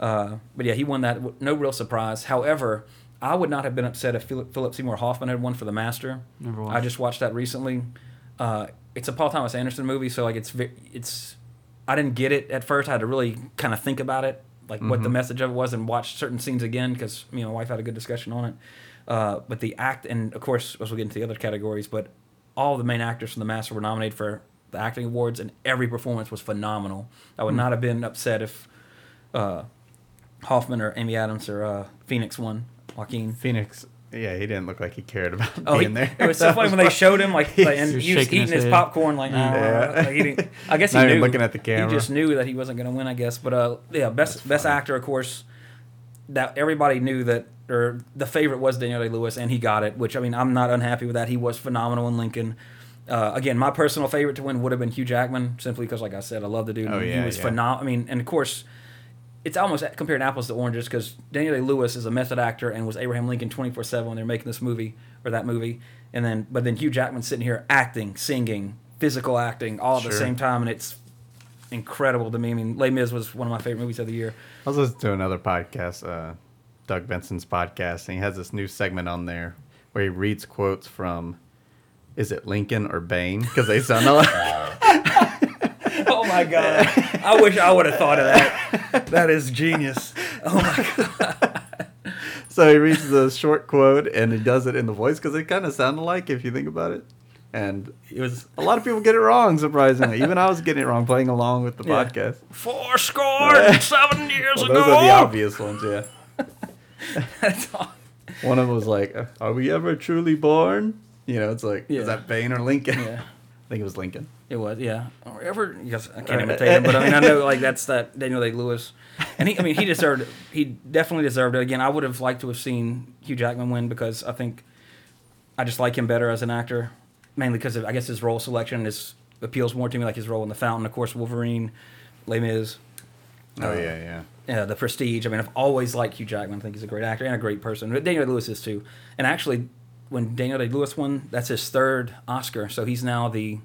[SPEAKER 3] Uh, but yeah, he won that. No real surprise. However, I would not have been upset if Philip, Seymour Hoffman had won for The Master.
[SPEAKER 4] Never watched.
[SPEAKER 3] I just watched that recently. Uh, it's a Paul Thomas Anderson movie, so like it's it's. I didn't get it at first. I had to really kind of think about it, like what the message of it was, and watch certain scenes again because me and my wife had a good discussion on it. Uh, but the act, and of course, as we get into the other categories, but all the main actors from The Master were nominated for the acting awards, and every performance was phenomenal. I would not have been upset if uh, Hoffman or Amy Adams or uh, Phoenix won. Joaquin.
[SPEAKER 5] Phoenix. Yeah, he didn't look like he cared about
[SPEAKER 3] Oh, he,
[SPEAKER 5] being there.
[SPEAKER 3] it was so funny when they showed him like, like and
[SPEAKER 4] He was
[SPEAKER 3] he eating
[SPEAKER 4] his
[SPEAKER 3] his popcorn like,
[SPEAKER 5] Yeah.
[SPEAKER 3] "Ah," like, he didn't- I guess he
[SPEAKER 5] Not
[SPEAKER 3] knew.
[SPEAKER 5] looking at the camera.
[SPEAKER 3] He just knew that he wasn't going to win, I guess. But uh, yeah, best best actor, of course. that everybody knew that or the favorite was Daniel Day Lewis, and he got it. Which I mean, I'm not unhappy with that. He was phenomenal in Lincoln. Uh, again, my personal favorite to win would have been Hugh Jackman, simply because, like I said, I love the dude.
[SPEAKER 5] Oh,
[SPEAKER 3] he
[SPEAKER 5] yeah,
[SPEAKER 3] was
[SPEAKER 5] yeah.
[SPEAKER 3] phenomenal. I mean, and of course, it's almost comparing apples to oranges because Daniel Day Lewis is a method actor and was Abraham Lincoln 24 seven when they're making this movie or that movie, and then but then Hugh Jackman's sitting here acting, singing, physical acting all at the same time, and it's incredible to me. I mean, Les Mis was one of my favorite movies of the year.
[SPEAKER 5] I was listening to another podcast, uh, Doug Benson's podcast, and he has this new segment on there where he reads quotes from, is it Lincoln or Bane? Because they sound alike.
[SPEAKER 3] Oh my god! I wish I would have thought of that. That is genius. Oh my god!
[SPEAKER 5] so he reads the short quote and he does it in the voice because it kind of sound like if you think about it. And it was a lot of people get it wrong, surprisingly. Even I was getting it wrong playing along with the
[SPEAKER 3] Yeah.
[SPEAKER 5] podcast.
[SPEAKER 3] Four score and seven years
[SPEAKER 5] Well,
[SPEAKER 3] ago.
[SPEAKER 5] those are the obvious ones, yeah.
[SPEAKER 3] That's all.
[SPEAKER 5] One of them was like, "Are we ever truly born?" You know, it's like,
[SPEAKER 3] Yeah.
[SPEAKER 5] is that Bane or Lincoln?
[SPEAKER 3] Yeah.
[SPEAKER 5] I think it was Lincoln.
[SPEAKER 3] It was, yeah. Or ever, yes, I can't imitate him, but I mean, I know like that's that Daniel Day Lewis, and he, I mean, he deserved, it. he definitely deserved it. Again, I would have liked to have seen Hugh Jackman win because I think I just like him better as an actor, mainly because of, I guess his role selection is appeals more to me, like his role in The Fountain, of course, Wolverine, Les Mis,
[SPEAKER 5] Oh
[SPEAKER 3] Uh,
[SPEAKER 5] yeah, yeah.
[SPEAKER 3] yeah, The Prestige. I mean, I've always liked Hugh Jackman. I think he's a great actor and a great person. But Daniel Day Lewis is too. And actually, when Daniel Day Lewis won, that's his third Oscar. So he's now the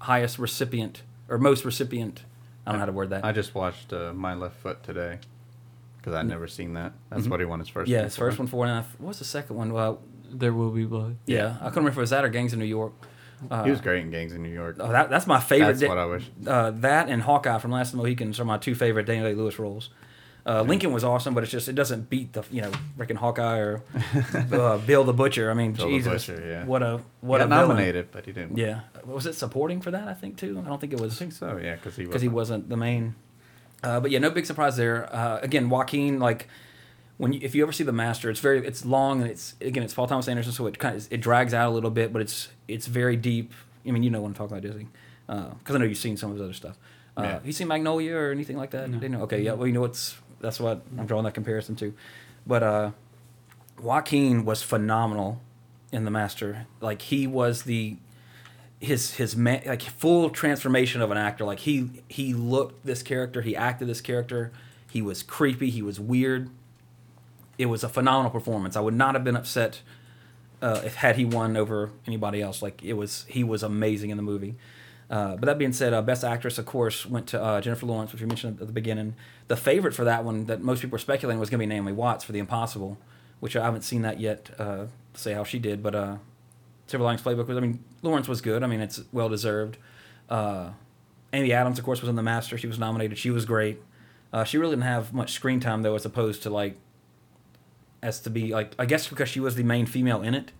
[SPEAKER 3] highest recipient or most recipient. I don't know how to word that.
[SPEAKER 5] I just watched uh, My Left Foot today because I'd never seen that. That's what he won his first.
[SPEAKER 3] Mm-hmm. yeah,
[SPEAKER 5] one
[SPEAKER 3] his
[SPEAKER 5] for.
[SPEAKER 3] first one four and a half. What was the second one? Well,
[SPEAKER 4] There will be blood.
[SPEAKER 3] yeah, I couldn't remember if it was that or Gangs of New York. Uh,
[SPEAKER 5] He was great in Gangs in New York.
[SPEAKER 3] oh, that, that's my favorite.
[SPEAKER 5] That's what I wish.
[SPEAKER 3] Uh, that and Hawkeye from Last of the Mohicans are my two favorite Daniel Day Lewis roles. Uh, Lincoln was awesome, but it's just it doesn't beat the you know freaking Hawkeye or uh, Bill the Butcher. I mean,
[SPEAKER 5] Bill the
[SPEAKER 3] Jesus,
[SPEAKER 5] Butcher, yeah.
[SPEAKER 3] what a
[SPEAKER 5] He
[SPEAKER 3] what
[SPEAKER 5] got
[SPEAKER 3] a villain.
[SPEAKER 5] nominated, but he didn't. win.
[SPEAKER 3] Yeah, was it supporting for that? I think too. I don't think it was.
[SPEAKER 5] I think so. Yeah, because he
[SPEAKER 3] because he wasn't the main. Uh, but yeah, no big surprise there. Uh, again, Joaquin, like when you, if you ever see the Master, it's very it's long and it's again it's Paul Thomas Anderson, so it kind of it drags out a little bit, but it's it's very deep. I mean, you know what I'm talking about, Disney, because I know you've seen some of his other stuff. Uh,
[SPEAKER 5] Yeah.
[SPEAKER 3] You seen Magnolia or anything like that? Didn't know? Okay, yeah. Well, you know what's that's what I'm drawing that comparison to. But uh, Joaquin was phenomenal in the Master. Like he was the his his man, like full transformation of an actor. Like he he looked this character, he acted this character. He was creepy, he was weird. It was a phenomenal performance. I would not have been upset uh, if had he won over anybody else. Like it was, he was amazing in the movie. Uh, but that being said, uh, best actress, of course, went to uh, Jennifer Lawrence, which we mentioned at the beginning. The favorite for that one that most people were speculating was going to be Naomi Watts for The Impossible, which I haven't seen that yet. Uh, to say how she did, but uh, Silver Linings Playbook was. I mean, Lawrence was good. I mean, it's well deserved. Uh, Amy Adams, of course, was in The Master. She was nominated. She was great. She really didn't have much screen time though, as opposed to like, as to be like, I guess because she was the main female in it.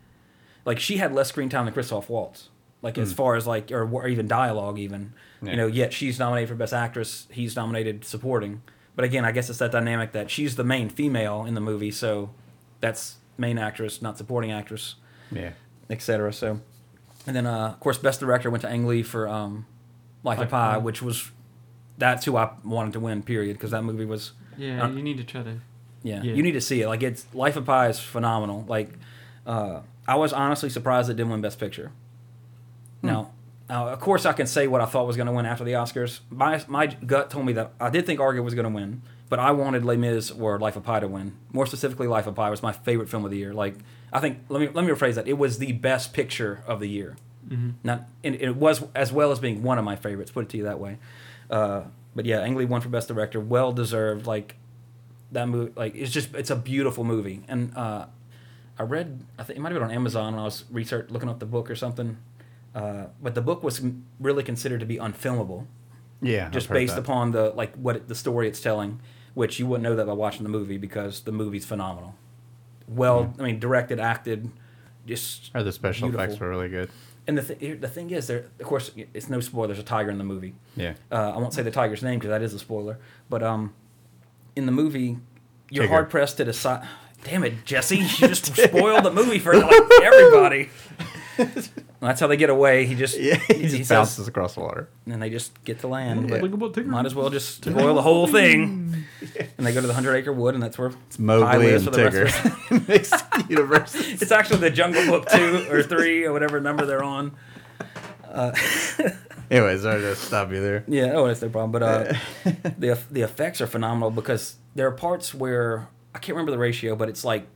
[SPEAKER 3] Like she had less screen time than Christoph Waltz. Like as far as like, or, or even dialogue, even
[SPEAKER 5] Yeah.
[SPEAKER 3] you know. Yet she's nominated for best actress. He's nominated supporting. But again, I guess it's that dynamic that she's the main female in the movie, so that's main actress, not supporting actress
[SPEAKER 5] Yeah.
[SPEAKER 3] etc. So, and then uh, of course, best director went to Ang Lee for um, Life,
[SPEAKER 4] Life
[SPEAKER 3] of Pi,
[SPEAKER 4] of Pi.
[SPEAKER 3] which was that's who I wanted to win. Period, because that movie was
[SPEAKER 4] Yeah,
[SPEAKER 3] Uh,
[SPEAKER 4] you need to try to.
[SPEAKER 3] yeah,
[SPEAKER 4] Yeah.
[SPEAKER 3] You need to see it. Like it's Life of Pi is phenomenal. Like uh, I was honestly surprised it didn't win Best Picture. Now, now, of course, I can say what I thought was going to win after the Oscars. My my gut told me that I did think Argo was going to win, but I wanted Les Mis or Life of Pi to win. More specifically, Life of Pi was my favorite film of the year. Like I think let me let me rephrase that. It was the best picture of the year.
[SPEAKER 4] Mm-hmm.
[SPEAKER 3] Not and it was as well as being one of my favorites. Put it to you that way. Uh, but yeah, Ang Lee won for best director. Well deserved. Like that movie like it's just it's a beautiful movie and uh i read i think it might have been on amazon when i was research looking up the book or something uh but the book was really considered to be unfilmable
[SPEAKER 5] Yeah.
[SPEAKER 3] Just based
[SPEAKER 5] that.
[SPEAKER 3] upon the like what it, the story it's telling which you wouldn't know that by watching the movie because the movie's phenomenal well i mean directed acted just
[SPEAKER 5] Or the special effects were really good.
[SPEAKER 3] and the, th- the thing is there of course it's no spoiler there's a tiger in the movie
[SPEAKER 5] Yeah.
[SPEAKER 3] uh, I won't say the tiger's name because that is a spoiler. But um, in the movie, you're
[SPEAKER 5] Tigger.
[SPEAKER 3] hard pressed to decide. Damn it, Jesse! You just spoiled the movie for like everybody. That's how they get away. He just
[SPEAKER 5] Yeah, he just
[SPEAKER 3] says-
[SPEAKER 5] bounces across the water.
[SPEAKER 3] and they just get to land. But
[SPEAKER 4] Look at what Tigger
[SPEAKER 3] might as well just boil the whole thing. And they go to the Hundred Acre Wood, and that's where
[SPEAKER 5] It's Mowgli
[SPEAKER 3] Pi
[SPEAKER 5] and
[SPEAKER 3] for the rest of
[SPEAKER 5] Tigger. Universe.
[SPEAKER 3] It's actually the Jungle Book two or three or whatever number they're on.
[SPEAKER 5] Anyways, sorry to stop you there.
[SPEAKER 3] Yeah, oh, that's no problem. But uh, the the effects are phenomenal because there are parts where I can't remember the ratio, but it's like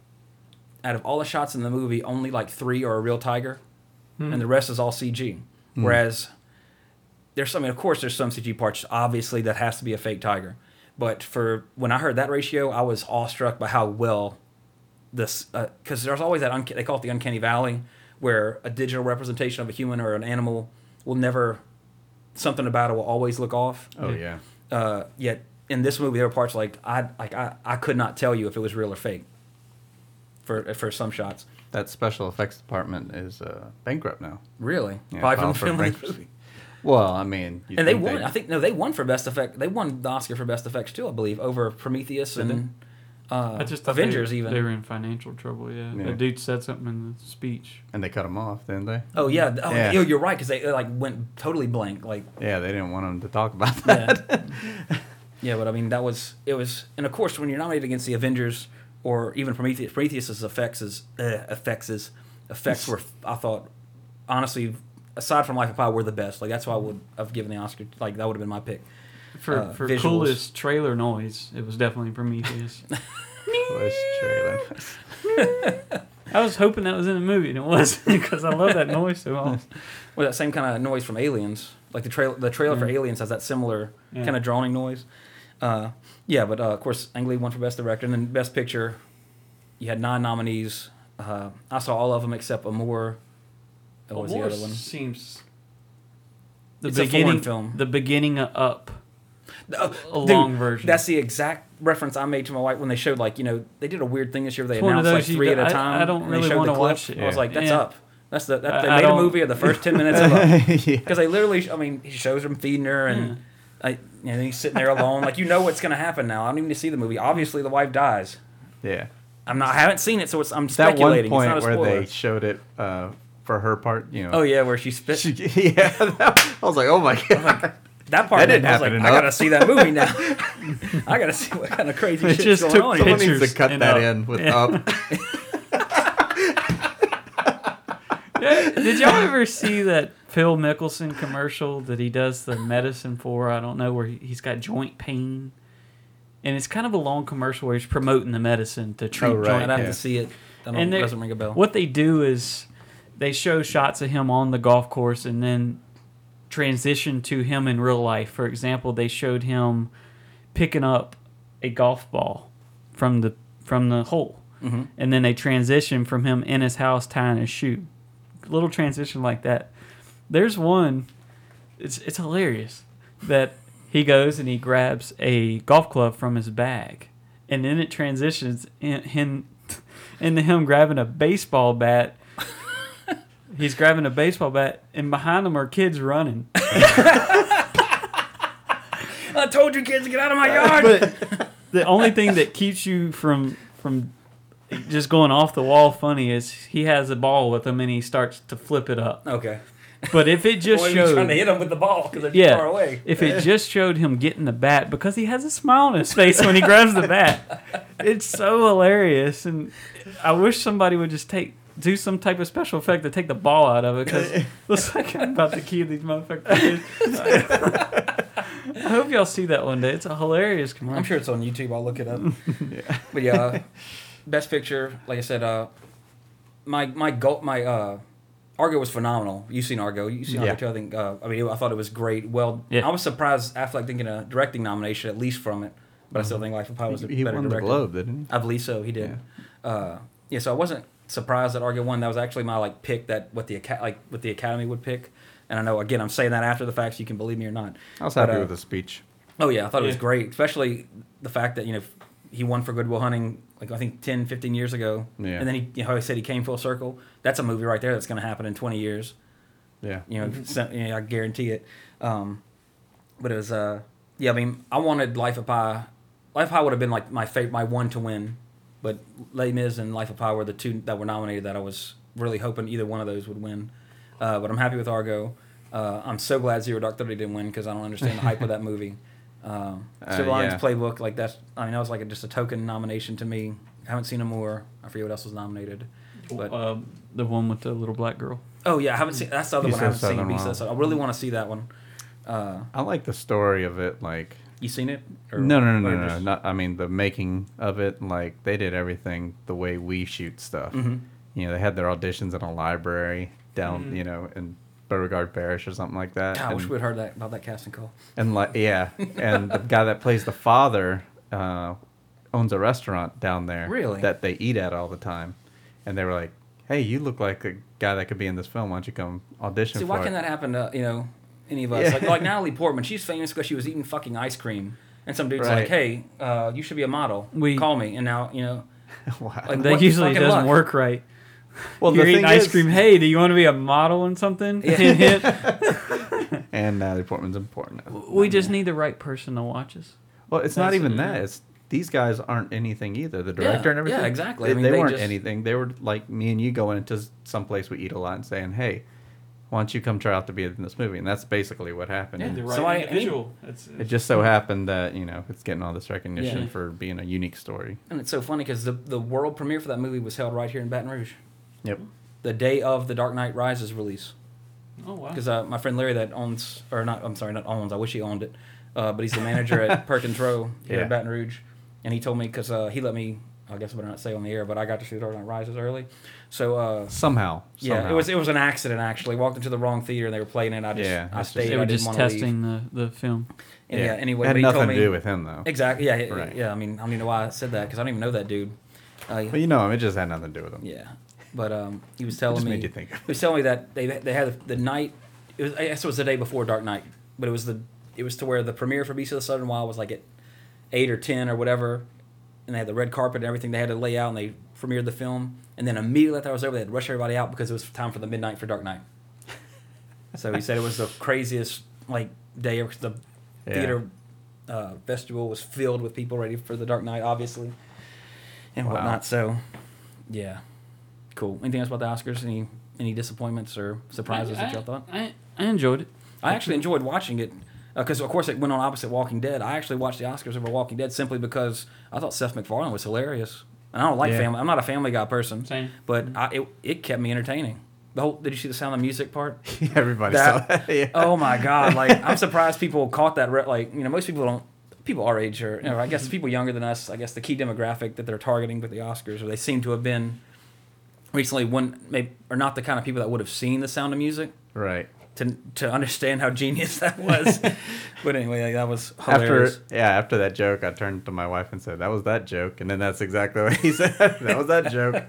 [SPEAKER 3] out of all the shots in the movie, only like three are a real tiger, and the rest is all CG. Hmm. Whereas there's some, I mean, of course, there's some CG parts. Obviously, that has to be a fake tiger. But for when I heard that ratio, I was awestruck by how well this uh, because there's always that unca- they call it the uncanny valley where a digital representation of a human or an animal will never something about it will always look off.
[SPEAKER 5] Oh hmm. yeah.
[SPEAKER 3] Uh, yet in this movie, there were parts like I like I, I could not tell you if it was real or fake. For for some shots,
[SPEAKER 5] That special effects department is uh, bankrupt now.
[SPEAKER 3] really,
[SPEAKER 5] Yeah,
[SPEAKER 3] Probably from
[SPEAKER 5] for
[SPEAKER 3] the
[SPEAKER 5] bankruptcy. Well, I mean, you'd
[SPEAKER 3] And they won.
[SPEAKER 5] they'd-
[SPEAKER 3] I think no, they won for best effect. They won the Oscar for best effects too, I believe, over Prometheus and uh,
[SPEAKER 4] I just thought
[SPEAKER 3] Avengers.
[SPEAKER 4] they,
[SPEAKER 3] even
[SPEAKER 4] they were in financial trouble. Yeah,
[SPEAKER 5] Yeah.
[SPEAKER 4] the dude said something in the speech.
[SPEAKER 5] and they cut him off, didn't they?
[SPEAKER 3] oh yeah, oh,
[SPEAKER 5] Yeah.
[SPEAKER 3] you're right because they, they, like went totally blank. Like
[SPEAKER 5] Yeah, they didn't want him to talk about that.
[SPEAKER 3] yeah, yeah, but I mean that was it was, and of course when you're nominated against the Avengers or even Prometheus, Prometheus's effects is uh, effects is effects were I thought honestly aside from Life of Pi were the best. Like that's why I would have given the Oscar. Like that would have been my pick.
[SPEAKER 4] For
[SPEAKER 3] Uh,
[SPEAKER 4] for
[SPEAKER 3] visuals.
[SPEAKER 4] coolest trailer noise, it was definitely Prometheus.
[SPEAKER 5] Was trailing.
[SPEAKER 4] I was hoping that was in the movie, and it wasn't because I love that noise so much.
[SPEAKER 3] Well, that same kind of noise from Aliens, like the trail, the trailer for Aliens has that similar
[SPEAKER 4] Yeah.
[SPEAKER 3] kind of droning noise. Uh, yeah, but uh, of course, Ang Lee won for Best Director, and then Best Picture. You had nine nominees. Uh, I saw all of them except Amour. What was the other one?
[SPEAKER 4] Seems the
[SPEAKER 3] It's a
[SPEAKER 4] beginning
[SPEAKER 3] film.
[SPEAKER 4] The beginning of Up.
[SPEAKER 3] Oh,
[SPEAKER 4] a
[SPEAKER 3] dude,
[SPEAKER 4] long version.
[SPEAKER 3] That's the exact reference I made to my wife when they showed like you know they did a weird thing this year. They
[SPEAKER 4] It's
[SPEAKER 3] announced like three at
[SPEAKER 4] don't-
[SPEAKER 3] a
[SPEAKER 4] I-
[SPEAKER 3] time.
[SPEAKER 4] I don't
[SPEAKER 3] and they
[SPEAKER 4] really
[SPEAKER 3] showed the
[SPEAKER 4] wanna
[SPEAKER 3] clip.
[SPEAKER 4] watch it.
[SPEAKER 3] I was like, that's
[SPEAKER 4] Yeah.
[SPEAKER 3] up. That's the that, they
[SPEAKER 4] I
[SPEAKER 3] made a movie of the first ten minutes of up.
[SPEAKER 5] yeah.
[SPEAKER 3] because they literally i mean he shows them feeding her and I, and he's sitting there alone like you know what's going to happen now i don't even need to see the movie obviously the wife dies
[SPEAKER 5] yeah.
[SPEAKER 3] i'm not i haven't seen it so it's i'm speculating.
[SPEAKER 5] That one
[SPEAKER 3] speculating
[SPEAKER 5] point
[SPEAKER 3] it's not a
[SPEAKER 5] where they showed it uh, for her part, you know.
[SPEAKER 3] oh yeah where she spit
[SPEAKER 5] She, yeah, I was like, oh my god.
[SPEAKER 3] that part
[SPEAKER 5] That didn't
[SPEAKER 3] i was like
[SPEAKER 5] happen
[SPEAKER 3] i gotta see that movie now i gotta see what kind of crazy
[SPEAKER 4] It
[SPEAKER 3] shit's
[SPEAKER 4] just
[SPEAKER 3] going
[SPEAKER 4] took
[SPEAKER 3] on
[SPEAKER 5] Someone needs to cut that
[SPEAKER 4] up.
[SPEAKER 5] in with
[SPEAKER 4] Yeah.
[SPEAKER 5] up.
[SPEAKER 4] Did y'all ever see that Phil Mickelson commercial that he does the medicine for? I don't know where he, he's got joint pain, and it's kind of a long commercial where he's promoting the medicine to treat
[SPEAKER 5] Oh, right.
[SPEAKER 4] joint
[SPEAKER 3] i'd have
[SPEAKER 5] Yeah.
[SPEAKER 3] to see it that
[SPEAKER 4] and they-
[SPEAKER 3] doesn't ring a bell
[SPEAKER 4] What they do is they show shots of him on the golf course and then transition to him in real life. For example, they showed him picking up a golf ball from the from the hole,
[SPEAKER 3] Mhm.
[SPEAKER 4] and then they transition from him in his house tying his shoe. Little transition like that. There's one. It's it's hilarious that he goes and he grabs a golf club from his bag, and then it transitions in, in into him grabbing a baseball bat. He's grabbing a baseball bat, and behind him are kids running.
[SPEAKER 3] i told you kids to get out of my yard
[SPEAKER 4] But the only thing that keeps you from from just going off the wall funny is he has a ball with him and he starts to flip it up.
[SPEAKER 3] okay
[SPEAKER 4] But if it just
[SPEAKER 3] he's trying to
[SPEAKER 4] showed,
[SPEAKER 3] hit them with the ball because they're
[SPEAKER 4] yeah,
[SPEAKER 3] far away
[SPEAKER 4] if it just showed him getting the bat because he has a smile on his face when he grabs the bat, it's so hilarious. And I wish somebody would just take do some type of special effect to take the ball out of it because looks like I'm about to key these motherfuckers. I hope y'all see that one day. It's a hilarious commercial.
[SPEAKER 3] I'm sure it's on YouTube. I'll look it up. yeah. But yeah, uh, best picture. Like I said, uh, my my go my uh, Argo was phenomenal. You've seen Argo. You've seen Argo
[SPEAKER 5] Yeah.
[SPEAKER 3] too. I think. Uh, I mean, I thought it was great. Well,
[SPEAKER 4] Yeah.
[SPEAKER 3] I was surprised Affleck didn't get a directing nomination at least from it. But I still think Life of Pi was a
[SPEAKER 5] He, he
[SPEAKER 3] better
[SPEAKER 5] won the
[SPEAKER 3] director.
[SPEAKER 5] Globe, didn't he?
[SPEAKER 3] I believe so. He did. Uh, yeah. So I wasn't surprised that Argo won. That was actually my like pick that what the like what the Academy would pick. And I know again I'm saying that after the fact, so you can believe me or not.
[SPEAKER 5] I was
[SPEAKER 3] But,
[SPEAKER 5] happy
[SPEAKER 3] uh,
[SPEAKER 5] with the speech.
[SPEAKER 3] Oh yeah, I thought it was great, especially the fact that you know he won for Good Will Hunting like I think 10, 15 years ago,
[SPEAKER 5] Yeah.
[SPEAKER 3] and then he you know, said he came full circle. That's a movie right there that's going to happen in twenty years.
[SPEAKER 5] Yeah.
[SPEAKER 3] You know, so- you know, I guarantee it. Um, but it was uh, yeah. I mean, I wanted Life of Pi. Life of Pi would have been like my favorite, my one to win, but Les Mis and Life of Pi were the two that were nominated that I was really hoping either one of those would win. Uh, but I'm happy with Argo. Uh, I'm so glad Zero Dark Thirty didn't win because I don't understand the hype of that movie. Um,
[SPEAKER 5] Uh,
[SPEAKER 3] Silver Linings
[SPEAKER 5] yeah.
[SPEAKER 3] Playbook, like that's, I mean, that was like a, just a token nomination to me. I haven't seen no more. I forget what else was nominated. But
[SPEAKER 4] Um, the one with the little black girl.
[SPEAKER 3] oh yeah, I haven't seen. That's the other
[SPEAKER 5] Beast
[SPEAKER 3] one I haven't seen.
[SPEAKER 5] Southern
[SPEAKER 3] Beast of
[SPEAKER 5] Wild.
[SPEAKER 3] I really want to see that one. Uh,
[SPEAKER 5] I like the story of it. Like,
[SPEAKER 3] you seen it? Or-
[SPEAKER 5] no, no, no,
[SPEAKER 3] or
[SPEAKER 5] no, no.
[SPEAKER 3] just-
[SPEAKER 5] Not. I mean, the making of it. Like, they did everything the way we shoot stuff.
[SPEAKER 3] Mhm.
[SPEAKER 5] You know, they had their auditions in a library down, you know, in Beauregard Parish or something like that.
[SPEAKER 3] God, I wish we'd heard that about that casting call.
[SPEAKER 5] and like, yeah, and the guy that plays the father uh, owns a restaurant down there.
[SPEAKER 3] Really?
[SPEAKER 5] That they eat at all the time, and they were like, "Hey, you look like a guy that could be in this film. Why don't you come audition
[SPEAKER 3] See,
[SPEAKER 5] for
[SPEAKER 3] why
[SPEAKER 5] it?"
[SPEAKER 3] can that happen to you know any of us?
[SPEAKER 5] Yeah.
[SPEAKER 3] Like, like Natalie Portman, she's famous because she was eating fucking ice cream, and some dude's like, "Hey, uh, you should be a model.
[SPEAKER 4] We-
[SPEAKER 3] Call me." And now you know,
[SPEAKER 5] wow.
[SPEAKER 3] like,
[SPEAKER 4] That usually doesn't
[SPEAKER 3] luck?
[SPEAKER 4] work right.
[SPEAKER 5] Well,
[SPEAKER 4] You're
[SPEAKER 5] the
[SPEAKER 4] eating
[SPEAKER 5] thing
[SPEAKER 4] ice
[SPEAKER 5] is-
[SPEAKER 4] cream. Hey, do you want to be a model and something?
[SPEAKER 3] Yeah.
[SPEAKER 4] Hint, hint.
[SPEAKER 5] and uh, Natalie Portman's important.
[SPEAKER 4] we just need the right person to watch us.
[SPEAKER 5] Well, it's not
[SPEAKER 4] That's-
[SPEAKER 5] even that. It's these guys aren't anything either. The director and everything.
[SPEAKER 3] yeah,
[SPEAKER 5] everything.
[SPEAKER 3] exactly.
[SPEAKER 5] They,
[SPEAKER 3] I mean,
[SPEAKER 5] they
[SPEAKER 3] they
[SPEAKER 5] weren't
[SPEAKER 3] just-
[SPEAKER 5] anything. They were like me and you going into some place we eat a lot and saying, "Hey, why don't you come try out to be in this movie?" And that's basically what happened.
[SPEAKER 3] Yeah, the right So I- individual.
[SPEAKER 4] It's,
[SPEAKER 5] It just so happened that you know it's getting all this recognition
[SPEAKER 3] Yeah.
[SPEAKER 5] for being a unique story.
[SPEAKER 3] And it's so funny because the the world premiere for that movie was held right here in Baton Rouge,
[SPEAKER 5] Yep.
[SPEAKER 3] the day of the Dark Knight Rises release.
[SPEAKER 4] oh wow.
[SPEAKER 3] Because uh, my friend Larry that owns, or not, I'm sorry, not owns. I wish he owned it, uh, but he's the manager at Perkins Rowe here
[SPEAKER 5] Yeah.
[SPEAKER 3] in Baton Rouge, and he told me because uh, he let me. I guess I better not say on the air, but I got to see Dark Knight Rises early, so uh,
[SPEAKER 5] Somehow.
[SPEAKER 3] yeah,
[SPEAKER 5] somehow.
[SPEAKER 3] it was it was an accident actually. Walked into the wrong theater and they were playing it. I just
[SPEAKER 5] Yeah,
[SPEAKER 3] I
[SPEAKER 5] that's just-
[SPEAKER 3] stayed.
[SPEAKER 4] they
[SPEAKER 3] I
[SPEAKER 4] were
[SPEAKER 3] didn't
[SPEAKER 4] just
[SPEAKER 3] want to leave.
[SPEAKER 4] testing the, the film.
[SPEAKER 3] And yeah. Anyway,
[SPEAKER 5] it had
[SPEAKER 3] but he told
[SPEAKER 5] nothing
[SPEAKER 3] me,
[SPEAKER 5] to do with him though.
[SPEAKER 3] Exactly. Yeah. Yeah.
[SPEAKER 5] Right.
[SPEAKER 3] yeah. I mean, I don't even know why I said that because I don't even know that dude. Uh,
[SPEAKER 5] But you know, him; it just had nothing to do with him.
[SPEAKER 3] Yeah, but um, he was telling me.
[SPEAKER 5] made you think
[SPEAKER 3] He was telling me that they they had the night. It was I guess it was the day before Dark Knight, but it was the it was to where the premiere for Beast of the Southern Wild was like at eight or ten or whatever, and they had the red carpet and everything they had to lay out, and they premiered the film, and then immediately after that was over, they had to rush everybody out because it was time for the midnight for Dark Knight. so he said it was the craziest like day Ever, The
[SPEAKER 5] Yeah.
[SPEAKER 3] theater uh, vestibule was filled with people ready for the Dark Knight, obviously, and
[SPEAKER 5] Wow.
[SPEAKER 3] whatnot. So, yeah, cool. Anything else about the Oscars? Any any disappointments or surprises
[SPEAKER 4] I,
[SPEAKER 3] that y'all thought?
[SPEAKER 4] I, I enjoyed it.
[SPEAKER 3] I actually enjoyed watching it uh, because, of course, it went on opposite Walking Dead. I actually watched the Oscars over Walking Dead simply because I thought Seth MacFarlane was hilarious. And I don't like
[SPEAKER 5] Yeah.
[SPEAKER 3] family. I'm not a Family Guy person,
[SPEAKER 4] Same.
[SPEAKER 3] but I, it it kept me entertaining. The whole. Did you see the Sound of Music part?
[SPEAKER 5] Everybody
[SPEAKER 3] That-
[SPEAKER 5] saw that. Yeah.
[SPEAKER 3] Oh my god! Like I'm surprised people caught that. Re- like you know, most people don't. People our age or you know, I guess people younger than us. I guess the key demographic that they're targeting with the Oscars, or they seem to have been recently, one maybe are not the kind of people that would have seen the Sound of Music
[SPEAKER 5] Right.
[SPEAKER 3] to to understand how genius that was. but anyway, like, that was hilarious.
[SPEAKER 5] After yeah, after that joke, I turned to my wife and said, "That was that joke," and then that's exactly what he said. that was that joke.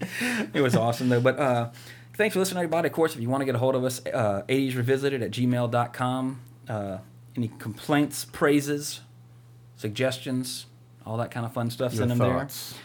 [SPEAKER 3] it was awesome though. But uh, thanks for listening, everybody. Of course, if you want to get a hold of us, uh, 80s revisited at gmail.com. Uh, any complaints, praises, suggestions, all that kind of fun stuff,
[SPEAKER 5] Your
[SPEAKER 3] send them
[SPEAKER 5] thoughts.
[SPEAKER 3] there.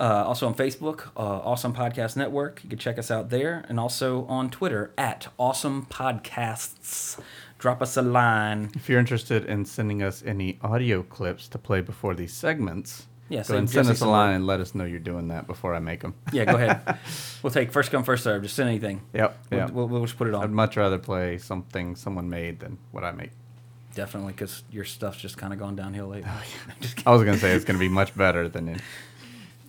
[SPEAKER 3] Uh, also on Facebook, uh, Awesome Podcast Network. You can check us out there, and also on Twitter at Awesome Podcasts. Drop us a line.
[SPEAKER 5] If you're interested in sending us any audio clips to play before these segments,
[SPEAKER 3] Yeah,
[SPEAKER 5] go and send
[SPEAKER 3] Jesse
[SPEAKER 5] us a line and let us know you're doing that before I make them.
[SPEAKER 3] Yeah, go ahead. we'll take first come, first serve. Just send anything.
[SPEAKER 5] Yep.
[SPEAKER 3] We'll,
[SPEAKER 5] yep.
[SPEAKER 3] we'll, we'll just put it on.
[SPEAKER 5] I'd much rather play something someone made than what I make.
[SPEAKER 3] Definitely, because your stuff's just kind of gone downhill lately. Just kidding.
[SPEAKER 5] I was gonna say it's gonna be much better than it.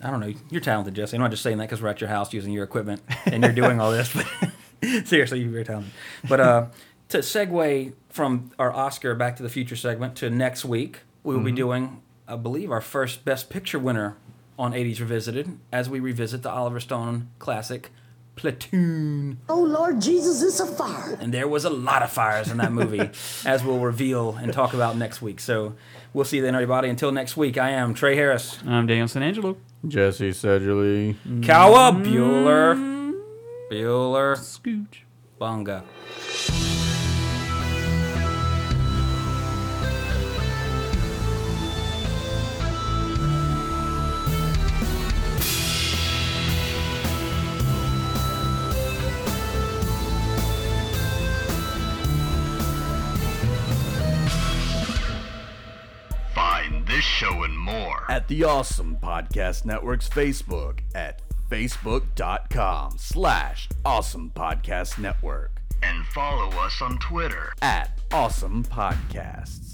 [SPEAKER 3] I don't know. You're talented, Jesse. I'm not just saying that because we're at your house using your equipment and you're doing all this. But seriously, you're very talented. But uh, to segue from our Oscar Back to the Future segment to next week, we will be doing, I believe, our first Best Picture winner on 80s Revisited as we revisit the Oliver Stone classic Platoon.
[SPEAKER 6] Oh Lord Jesus, it's a fire.
[SPEAKER 3] And there was a lot of fires in that movie, as we'll reveal and talk about next week. So we'll see you then, everybody. Until next week, I am Trey Harris.
[SPEAKER 4] I'm Daniel Santangelo.
[SPEAKER 5] Jesse Sedgley.
[SPEAKER 3] Cowa Bueller. Mm. Bueller.
[SPEAKER 4] Scooch.
[SPEAKER 3] Bunga.
[SPEAKER 1] The Awesome Podcast Network's Facebook at facebook.com slash awesome podcast network
[SPEAKER 7] And follow us on Twitter.
[SPEAKER 1] at awesome podcasts.